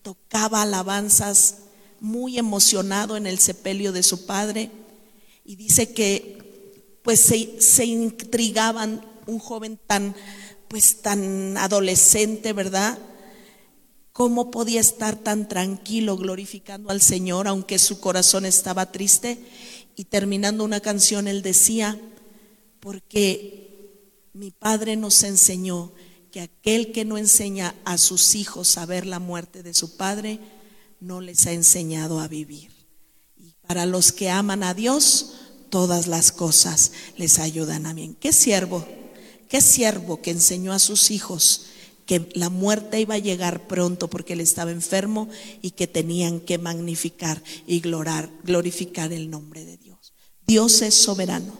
tocaba alabanzas muy emocionado en el sepelio de su padre y dice que pues se, se intrigaban un joven tan pues tan adolescente, ¿verdad? ¿Cómo podía estar tan tranquilo glorificando al Señor aunque su corazón estaba triste? Y terminando una canción, él decía, porque mi padre nos enseñó que aquel que no enseña a sus hijos a ver la muerte de su padre, no les ha enseñado a vivir. Y para los que aman a Dios, todas las cosas les ayudan a bien. ¿Qué siervo? ¿Qué siervo que enseñó a sus hijos que la muerte iba a llegar pronto porque él estaba enfermo y que tenían que magnificar y glorificar el nombre de Dios? Dios es soberano.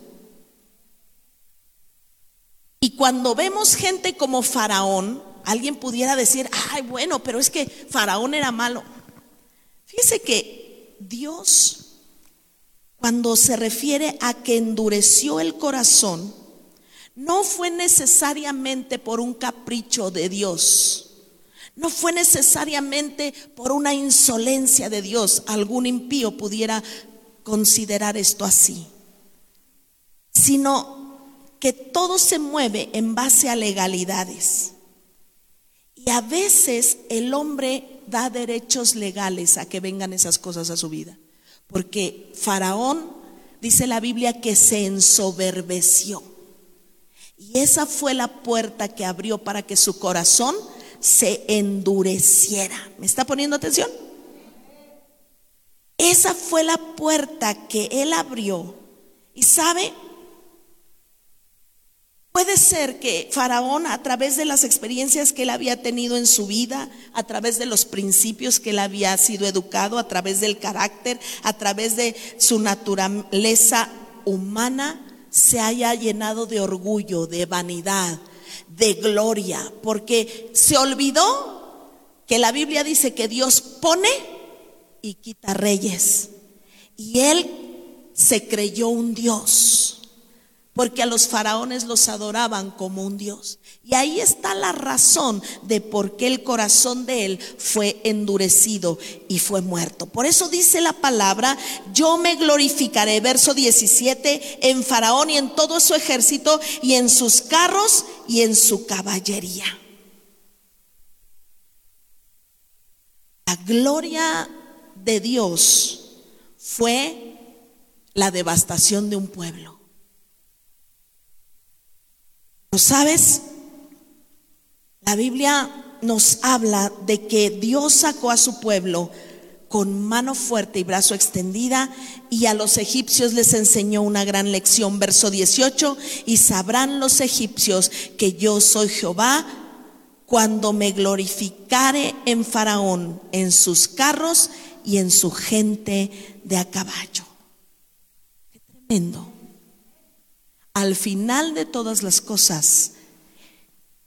Y cuando vemos gente como Faraón, alguien pudiera decir, ay, bueno, pero es que Faraón era malo. Fíjese que Dios, cuando se refiere a que endureció el corazón, no fue necesariamente por un capricho de Dios. No fue necesariamente por una insolencia de Dios. Algún impío pudiera considerar esto así. Sino que todo se mueve en base a legalidades. Y a veces el hombre da derechos legales a que vengan esas cosas a su vida. Porque Faraón, dice la Biblia, que se ensoberbeció. Y esa fue la puerta que abrió para que su corazón se endureciera. ¿Me está poniendo atención? Esa fue la puerta que él abrió. Y sabe, Puede ser que Faraón, a través de las experiencias que él había tenido en su vida, a través de los principios que él había sido educado, a través del carácter, a través de su naturaleza humana, se haya llenado de orgullo, de vanidad, de gloria, porque se olvidó que la Biblia dice que Dios pone y quita reyes. Y él se creyó un Dios porque a los faraones los adoraban como un dios. Y ahí está la razón de por qué el corazón de él fue endurecido y fue muerto. Por eso dice la palabra, yo me glorificaré, verso 17, en faraón y en todo su ejército y en sus carros y en su caballería. La gloria de Dios fue la devastación de un pueblo. ¿Sabes? La Biblia nos habla de que Dios sacó a su pueblo con mano fuerte y brazo extendida y a los egipcios les enseñó una gran lección. Verso 18, y sabrán los egipcios que yo soy Jehová cuando me glorificare en Faraón, en sus carros y en su gente de a caballo. Qué tremendo al final de todas las cosas,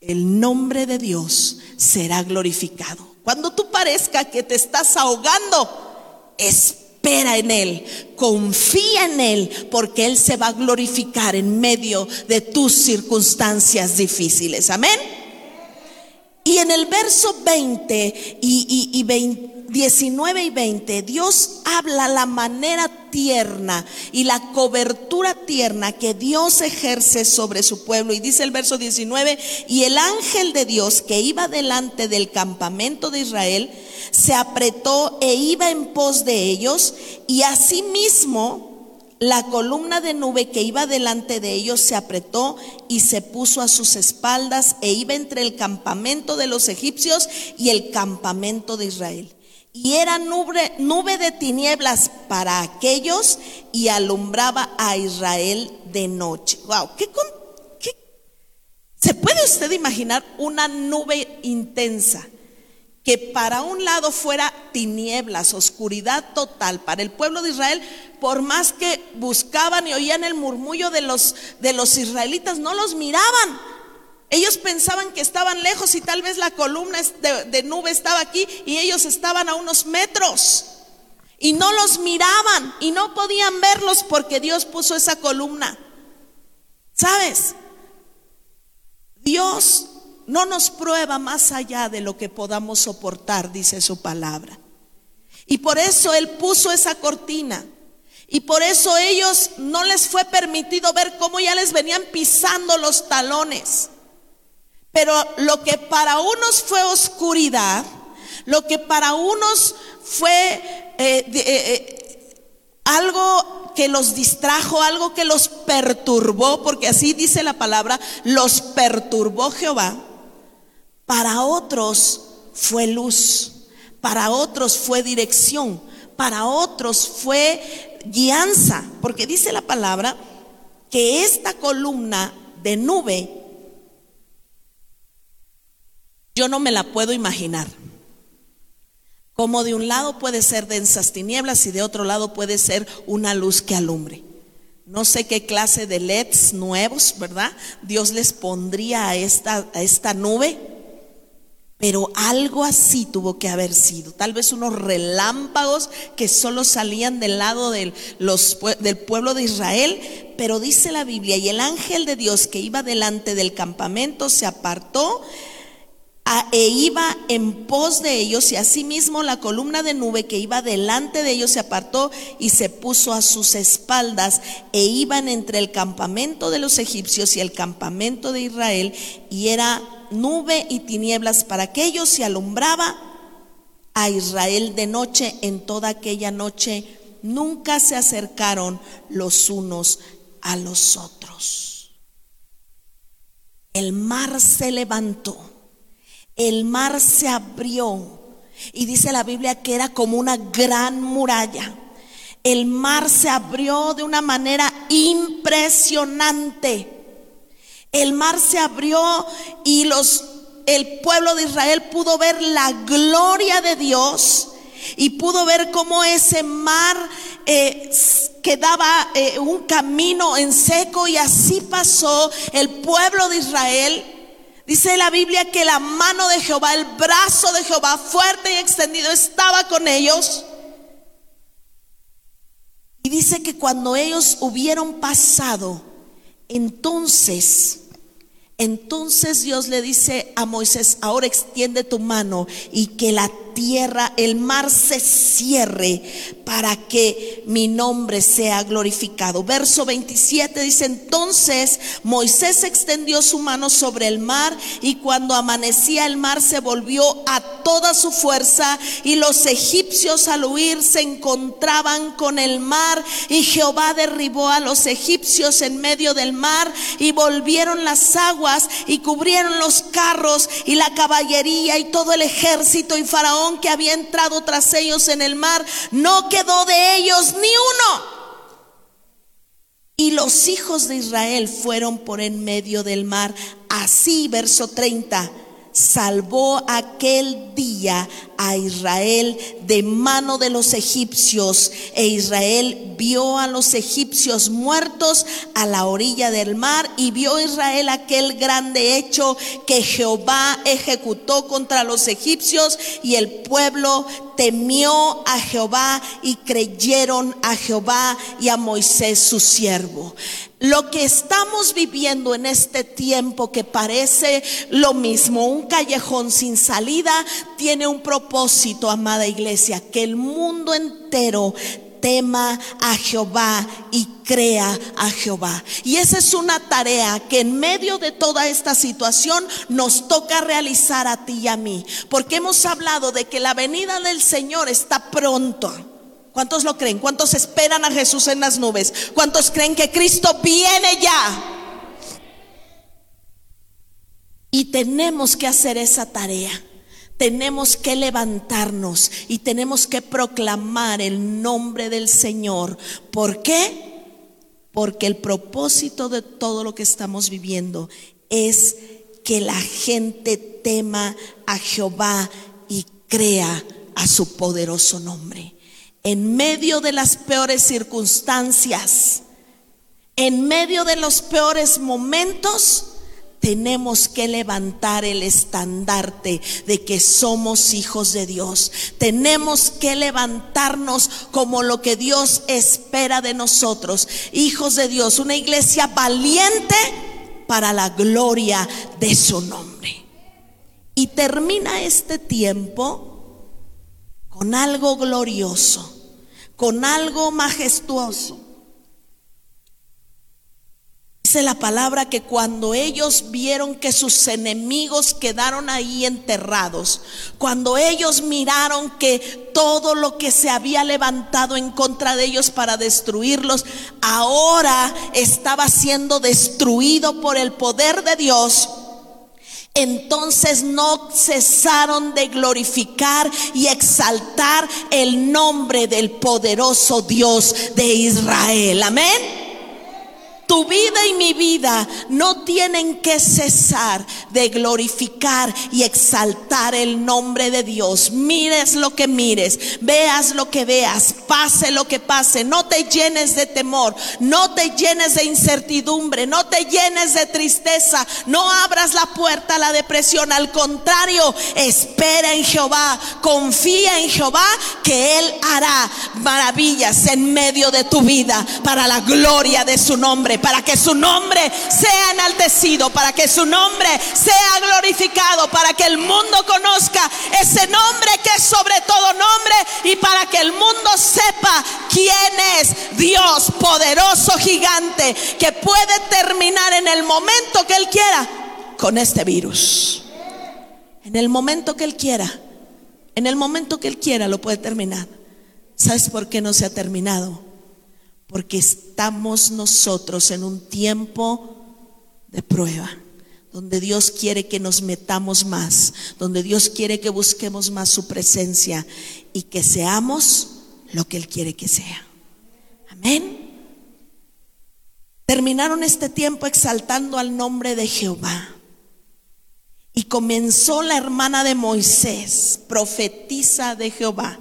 el nombre de Dios será glorificado. Cuando tú parezca que te estás ahogando, espera en Él, confía en Él, porque Él se va a glorificar en medio de tus circunstancias difíciles. Amén. Y en el verso 20 y, y, y 20, 19 y 20, Dios habla la manera tierna y la cobertura tierna que Dios ejerce sobre su pueblo. Y dice el verso 19, y el ángel de Dios que iba delante del campamento de Israel, se apretó e iba en pos de ellos, y asimismo la columna de nube que iba delante de ellos se apretó y se puso a sus espaldas e iba entre el campamento de los egipcios y el campamento de Israel y era nube, nube de tinieblas para aquellos y alumbraba a Israel de noche. Wow, ¿qué, qué? ¿Se puede usted imaginar una nube intensa que para un lado fuera tinieblas, oscuridad total para el pueblo de Israel, por más que buscaban y oían el murmullo de los, de los israelitas, no los miraban ellos pensaban que estaban lejos y tal vez la columna de, nube estaba aquí y ellos estaban a unos metros. Y no los miraban y no podían verlos porque Dios puso esa columna. ¿Sabes? Dios no nos prueba más allá de lo que podamos soportar, dice su palabra. Y por eso Él puso esa cortina. Y por eso ellos no les fue permitido ver cómo ya les venían pisando los talones. Pero lo que para unos fue oscuridad, lo que para unos fue eh, eh, eh, algo que los distrajo, algo que los perturbó, porque así dice la palabra, los perturbó Jehová, para otros fue luz, para otros fue dirección, para otros fue guianza, porque dice la palabra que esta columna de nube, yo no me la puedo imaginar. Como de un lado puede ser densas tinieblas y de otro lado puede ser una luz que alumbre. No sé qué clase de LEDs nuevos, ¿verdad? Dios les pondría a esta, a esta nube, pero algo así tuvo que haber sido. Tal vez unos relámpagos que solo salían del lado del, los, del pueblo de Israel, pero dice la Biblia, y el ángel de Dios que iba delante del campamento se apartó e iba en pos de ellos y asimismo la columna de nube que iba delante de ellos se apartó y se puso a sus espaldas e iban entre el campamento de los egipcios y el campamento de Israel y era nube y tinieblas para aquellos y alumbraba a Israel de noche. En toda aquella noche nunca se acercaron los unos a los otros. El mar se levantó el mar se abrió y dice la Biblia que era como una gran muralla. El mar se abrió de una manera impresionante. El mar se abrió y los el pueblo de Israel pudo ver la gloria de Dios y pudo ver cómo ese mar eh, quedaba eh, un camino en seco y así pasó el pueblo de Israel Dice la Biblia que la mano de Jehová, el brazo de Jehová fuerte y extendido estaba con ellos. Y dice que cuando ellos hubieron pasado, entonces, entonces Dios le dice a Moisés, ahora extiende tu mano y que la tierra, el mar se cierre para que mi nombre sea glorificado. Verso 27 dice, entonces Moisés extendió su mano sobre el mar y cuando amanecía el mar se volvió a toda su fuerza y los egipcios al huir se encontraban con el mar y Jehová derribó a los egipcios en medio del mar y volvieron las aguas y cubrieron los carros y la caballería y todo el ejército y Faraón que había entrado tras ellos en el mar, no quedó de ellos ni uno. Y los hijos de Israel fueron por en medio del mar. Así, verso 30 salvó aquel día a Israel de mano de los egipcios e Israel vio a los egipcios muertos a la orilla del mar y vio Israel aquel grande hecho que Jehová ejecutó contra los egipcios y el pueblo temió a Jehová y creyeron a Jehová y a Moisés su siervo. Lo que estamos viviendo en este tiempo que parece lo mismo, un callejón sin salida, tiene un propósito, amada iglesia, que el mundo entero tema a Jehová y crea a Jehová. Y esa es una tarea que en medio de toda esta situación nos toca realizar a ti y a mí, porque hemos hablado de que la venida del Señor está pronto. ¿Cuántos lo creen? ¿Cuántos esperan a Jesús en las nubes? ¿Cuántos creen que Cristo viene ya? Y tenemos que hacer esa tarea. Tenemos que levantarnos y tenemos que proclamar el nombre del Señor. ¿Por qué? Porque el propósito de todo lo que estamos viviendo es que la gente tema a Jehová y crea a su poderoso nombre en medio de las peores circunstancias, en medio de los peores momentos, tenemos que levantar el estandarte de que somos hijos de Dios. Tenemos que levantarnos como lo que Dios espera de nosotros, hijos de Dios, una iglesia valiente para la gloria de su nombre. Y termina este tiempo con algo glorioso, con algo majestuoso. Dice la palabra que cuando ellos vieron que sus enemigos quedaron ahí enterrados, cuando ellos miraron que todo lo que se había levantado en contra de ellos para destruirlos, ahora estaba siendo destruido por el poder de Dios, entonces no cesaron de glorificar y exaltar el nombre del poderoso Dios de Israel. Amén. Tu vida y mi vida no tienen que cesar de glorificar y exaltar el nombre de Dios. Mires lo que mires, veas lo que veas, pase lo que pase. No te llenes de temor, no te llenes de incertidumbre, no te llenes de tristeza, no abras la puerta a la depresión. Al contrario, espera en Jehová, confía en Jehová que Él hará maravillas en medio de tu vida para la gloria de su nombre para que su nombre sea enaltecido, para que su nombre sea glorificado, para que el mundo conozca ese nombre que es sobre todo nombre y para que el mundo sepa quién es Dios, poderoso gigante, que puede terminar en el momento que Él quiera con este virus. En el momento que Él quiera, en el momento que Él quiera lo puede terminar. ¿Sabes por qué no se ha terminado? Porque estamos nosotros en un tiempo de prueba, donde Dios quiere que nos metamos más, donde Dios quiere que busquemos más su presencia y que seamos lo que Él quiere que sea. Amén. Terminaron este tiempo exaltando al nombre de Jehová. Y comenzó la hermana de Moisés, profetiza de Jehová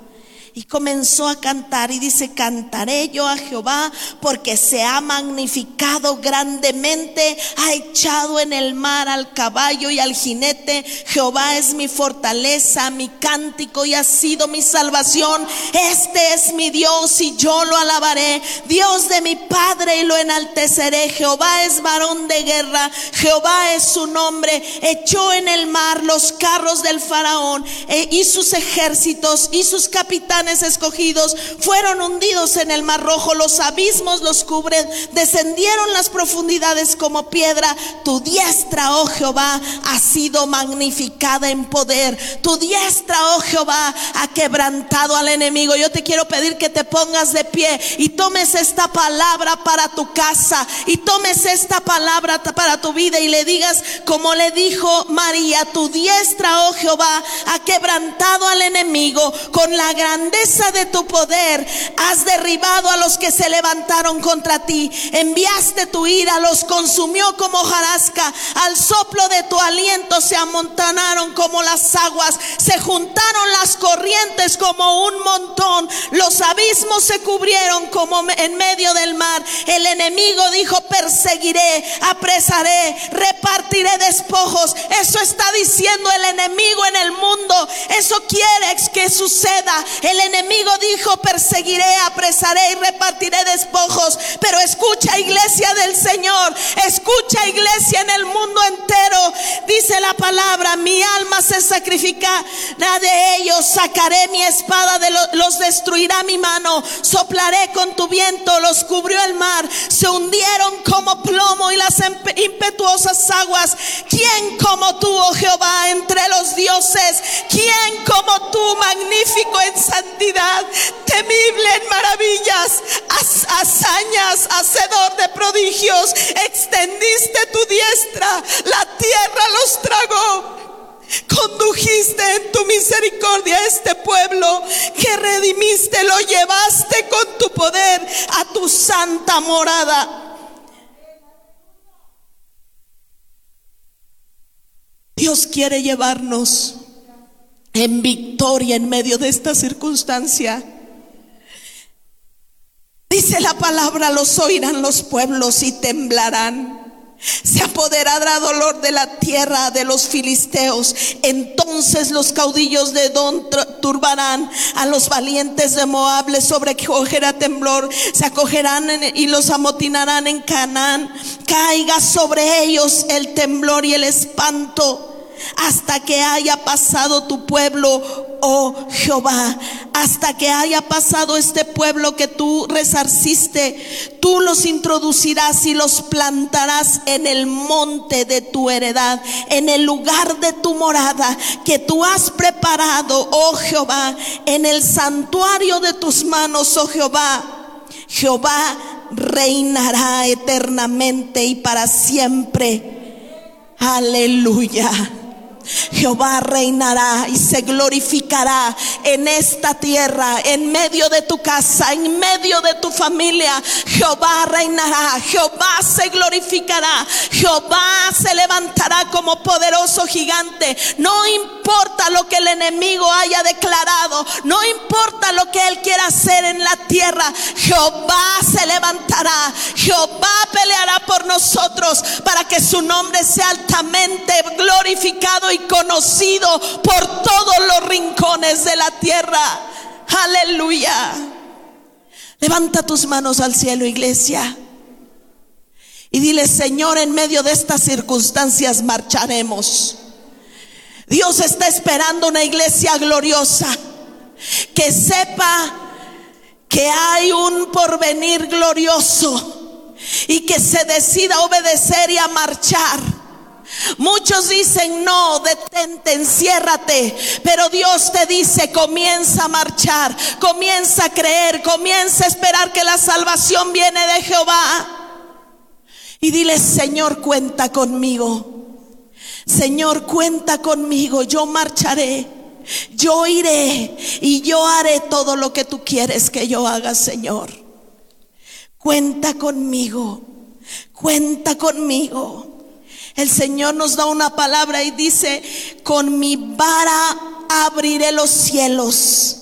y comenzó a cantar y dice, cantaré yo a Jehová porque se ha magnificado grandemente, ha echado en el mar al caballo y al jinete. Jehová es mi fortaleza, mi cántico y ha sido mi salvación. Este es mi Dios y yo lo alabaré. Dios de mi Padre y lo enalteceré. Jehová es varón de guerra, Jehová es su nombre. Echó en el mar los carros del faraón eh, y sus ejércitos y sus capitanes escogidos fueron hundidos en el mar rojo, los abismos los cubren, descendieron las profundidades como piedra. Tu diestra, oh Jehová, ha sido magnificada en poder. Tu diestra, oh Jehová, ha quebrantado al enemigo. Yo te quiero pedir que te pongas de pie y tomes esta palabra para tu casa y tomes esta palabra para tu vida y le digas como le dijo María, tu diestra, oh Jehová, ha quebrantado al enemigo con la grandeza de tu poder has derribado a los que se levantaron contra ti. Enviaste tu ira, los consumió como jarasca. Al soplo de tu aliento se amontonaron como las aguas. Se juntaron las corrientes como un montón. Los abismos se cubrieron como en medio del mar. El enemigo dijo, perseguiré, apresaré, repartiré despojos. Eso está diciendo el enemigo en el mundo. Eso quiere que suceda. El enemigo dijo, perseguiré, apresaré y repartiré despojos. Pero escucha iglesia del Señor, escucha iglesia en el mundo entero. Dice la palabra, mi alma se sacrificará de ellos, sacaré mi espada, de los, destruirá mi mano, soplaré con tu viento, los cubrió el mar, se hundieron como plomo y las impetuosas aguas. ¿Quién como tú, oh Jehová, entre los dioses? ¿Quién como tú, magnífico en temible en maravillas, hazañas, hacedor de prodigios, extendiste tu diestra, la tierra los tragó. Condujiste en tu misericordia a este pueblo que redimiste, lo llevaste con tu poder a tu santa morada. Dios quiere llevarnos en victoria en medio de esta circunstancia. Dice la palabra, los oirán los pueblos y temblarán. se apoderará dolor de la tierra de los filisteos. Entonces los caudillos de Don turbarán a los valientes de Moab, les sobrecogerá temblor, se acogerán y los amotinarán en Canaán. Caiga sobre ellos el temblor y el espanto hasta que haya pasado tu pueblo, oh Jehová, hasta que haya pasado este pueblo que tú resarciste, tú los introducirás y los plantarás en el monte de tu heredad, en el lugar de tu morada que tú has preparado, oh Jehová, en el santuario de tus manos, oh Jehová. Jehová reinará eternamente y para siempre. Aleluya. Jehová reinará y se glorificará en esta tierra, en medio de tu casa, en medio de tu familia. Jehová reinará, Jehová se glorificará, Jehová se levantará como poderoso gigante. No importa lo que el enemigo haya declarado, no importa lo que él quiera hacer en la tierra, Jehová se levantará, Jehová peleará por nosotros para que su nombre sea altamente glorificado conocido por todos los rincones de la tierra. Aleluya. Levanta tus manos al cielo, iglesia. Y dile, Señor, en medio de estas circunstancias marcharemos. Dios está esperando una iglesia gloriosa que sepa que hay un porvenir glorioso y que se decida a obedecer y a marchar Muchos dicen, no, detente, enciérrate. Pero Dios te dice, comienza a marchar, comienza a creer, comienza a esperar que la salvación viene de Jehová. Y dile, Señor, cuenta conmigo. Señor, cuenta conmigo, yo marcharé. Yo iré y yo haré todo lo que tú quieres que yo haga, Señor. Cuenta conmigo, cuenta conmigo. El Señor nos da una palabra y dice, con mi vara abriré los cielos.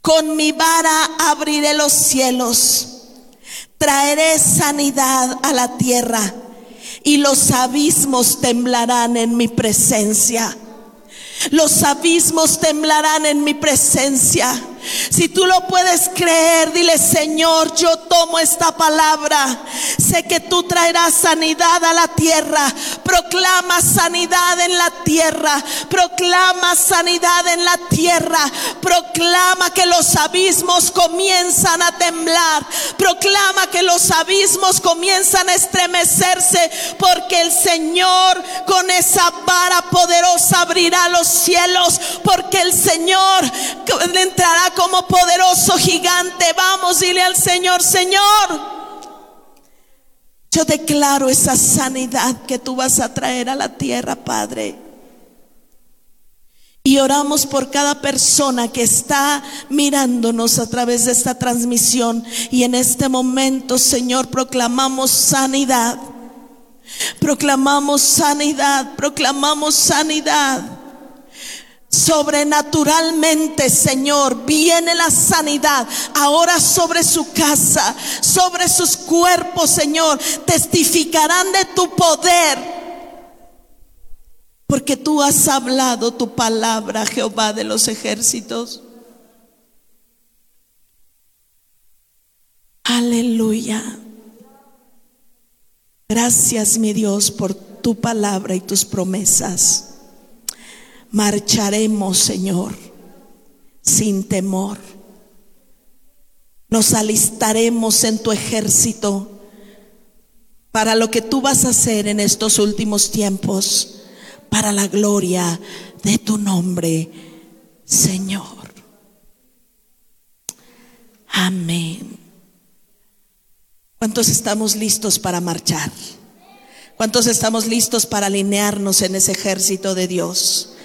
Con mi vara abriré los cielos. Traeré sanidad a la tierra y los abismos temblarán en mi presencia. Los abismos temblarán en mi presencia. Si tú lo puedes creer, dile, Señor, yo tomo esta palabra. Sé que tú traerás sanidad a la tierra. Proclama sanidad en la tierra. Proclama sanidad en la tierra. Proclama que los abismos comienzan a temblar. Proclama que los abismos comienzan a estremecerse porque el Señor con esa vara poderosa abrirá los cielos. Porque el Señor entrará como poderoso gigante. Vamos, dile al Señor, Señor. Yo declaro esa sanidad que tú vas a traer a la tierra, Padre. Y oramos por cada persona que está mirándonos a través de esta transmisión. Y en este momento, Señor, proclamamos sanidad. Proclamamos sanidad, proclamamos sanidad. Sobrenaturalmente, Señor, viene la sanidad ahora sobre su casa, sobre sus cuerpos, Señor. Testificarán de tu poder. Porque tú has hablado tu palabra, Jehová de los ejércitos. Aleluya. Gracias, mi Dios, por tu palabra y tus promesas marcharemos, Señor, sin temor. Nos alistaremos en tu ejército para lo que tú vas a hacer en estos últimos tiempos, para la gloria de tu nombre, Señor. Amén. ¿Cuántos estamos listos para marchar? ¿Cuántos estamos listos para alinearnos en ese ejército de Dios?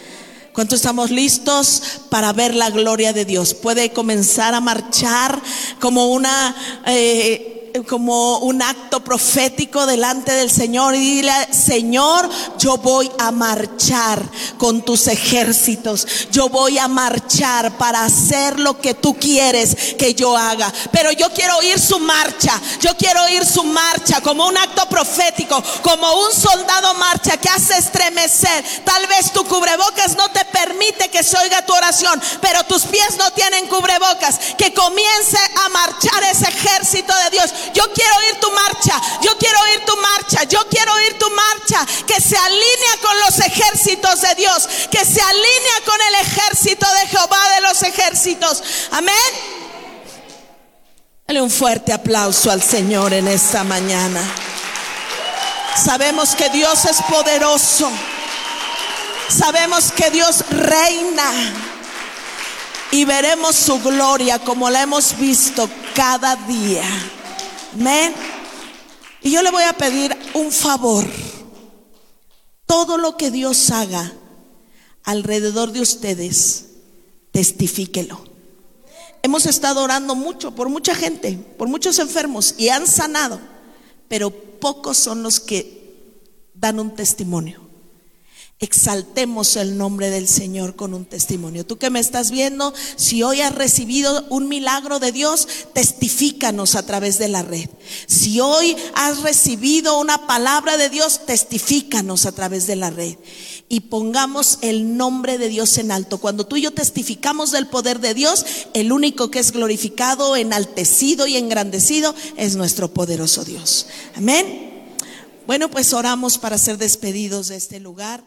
¿Cuántos estamos listos para ver la gloria de Dios? Puede comenzar a marchar como una... Eh, como un acto profético delante del Señor y dile, Señor, yo voy a marchar con tus ejércitos, yo voy a marchar para hacer lo que tú quieres que yo haga, pero yo quiero oír su marcha, yo quiero oír su marcha como un acto profético, como un soldado marcha que hace estremecer, tal vez tu cubrebocas no te permite que se oiga tu oración, pero tus pies no tienen cubrebocas, que comience a marchar ese ejército de Dios. Yo quiero oír tu marcha, yo quiero oír tu marcha, yo quiero oír tu marcha que se alinea con los ejércitos de Dios, que se alinea con el ejército de Jehová de los ejércitos. Amén. Dale un fuerte aplauso al Señor en esta mañana. Sabemos que Dios es poderoso. Sabemos que Dios reina. Y veremos su gloria como la hemos visto cada día. Amén. Y yo le voy a pedir un favor. Todo lo que Dios haga alrededor de ustedes, testifíquelo. Hemos estado orando mucho por mucha gente, por muchos enfermos y han sanado, pero pocos son los que dan un testimonio exaltemos el nombre del Señor con un testimonio. Tú que me estás viendo, si hoy has recibido un milagro de Dios, testifícanos a través de la red. Si hoy has recibido una palabra de Dios, testifícanos a través de la red. Y pongamos el nombre de Dios en alto. Cuando tú y yo testificamos del poder de Dios, el único que es glorificado, enaltecido y engrandecido es nuestro poderoso Dios. Amén. Bueno, pues oramos para ser despedidos de este lugar.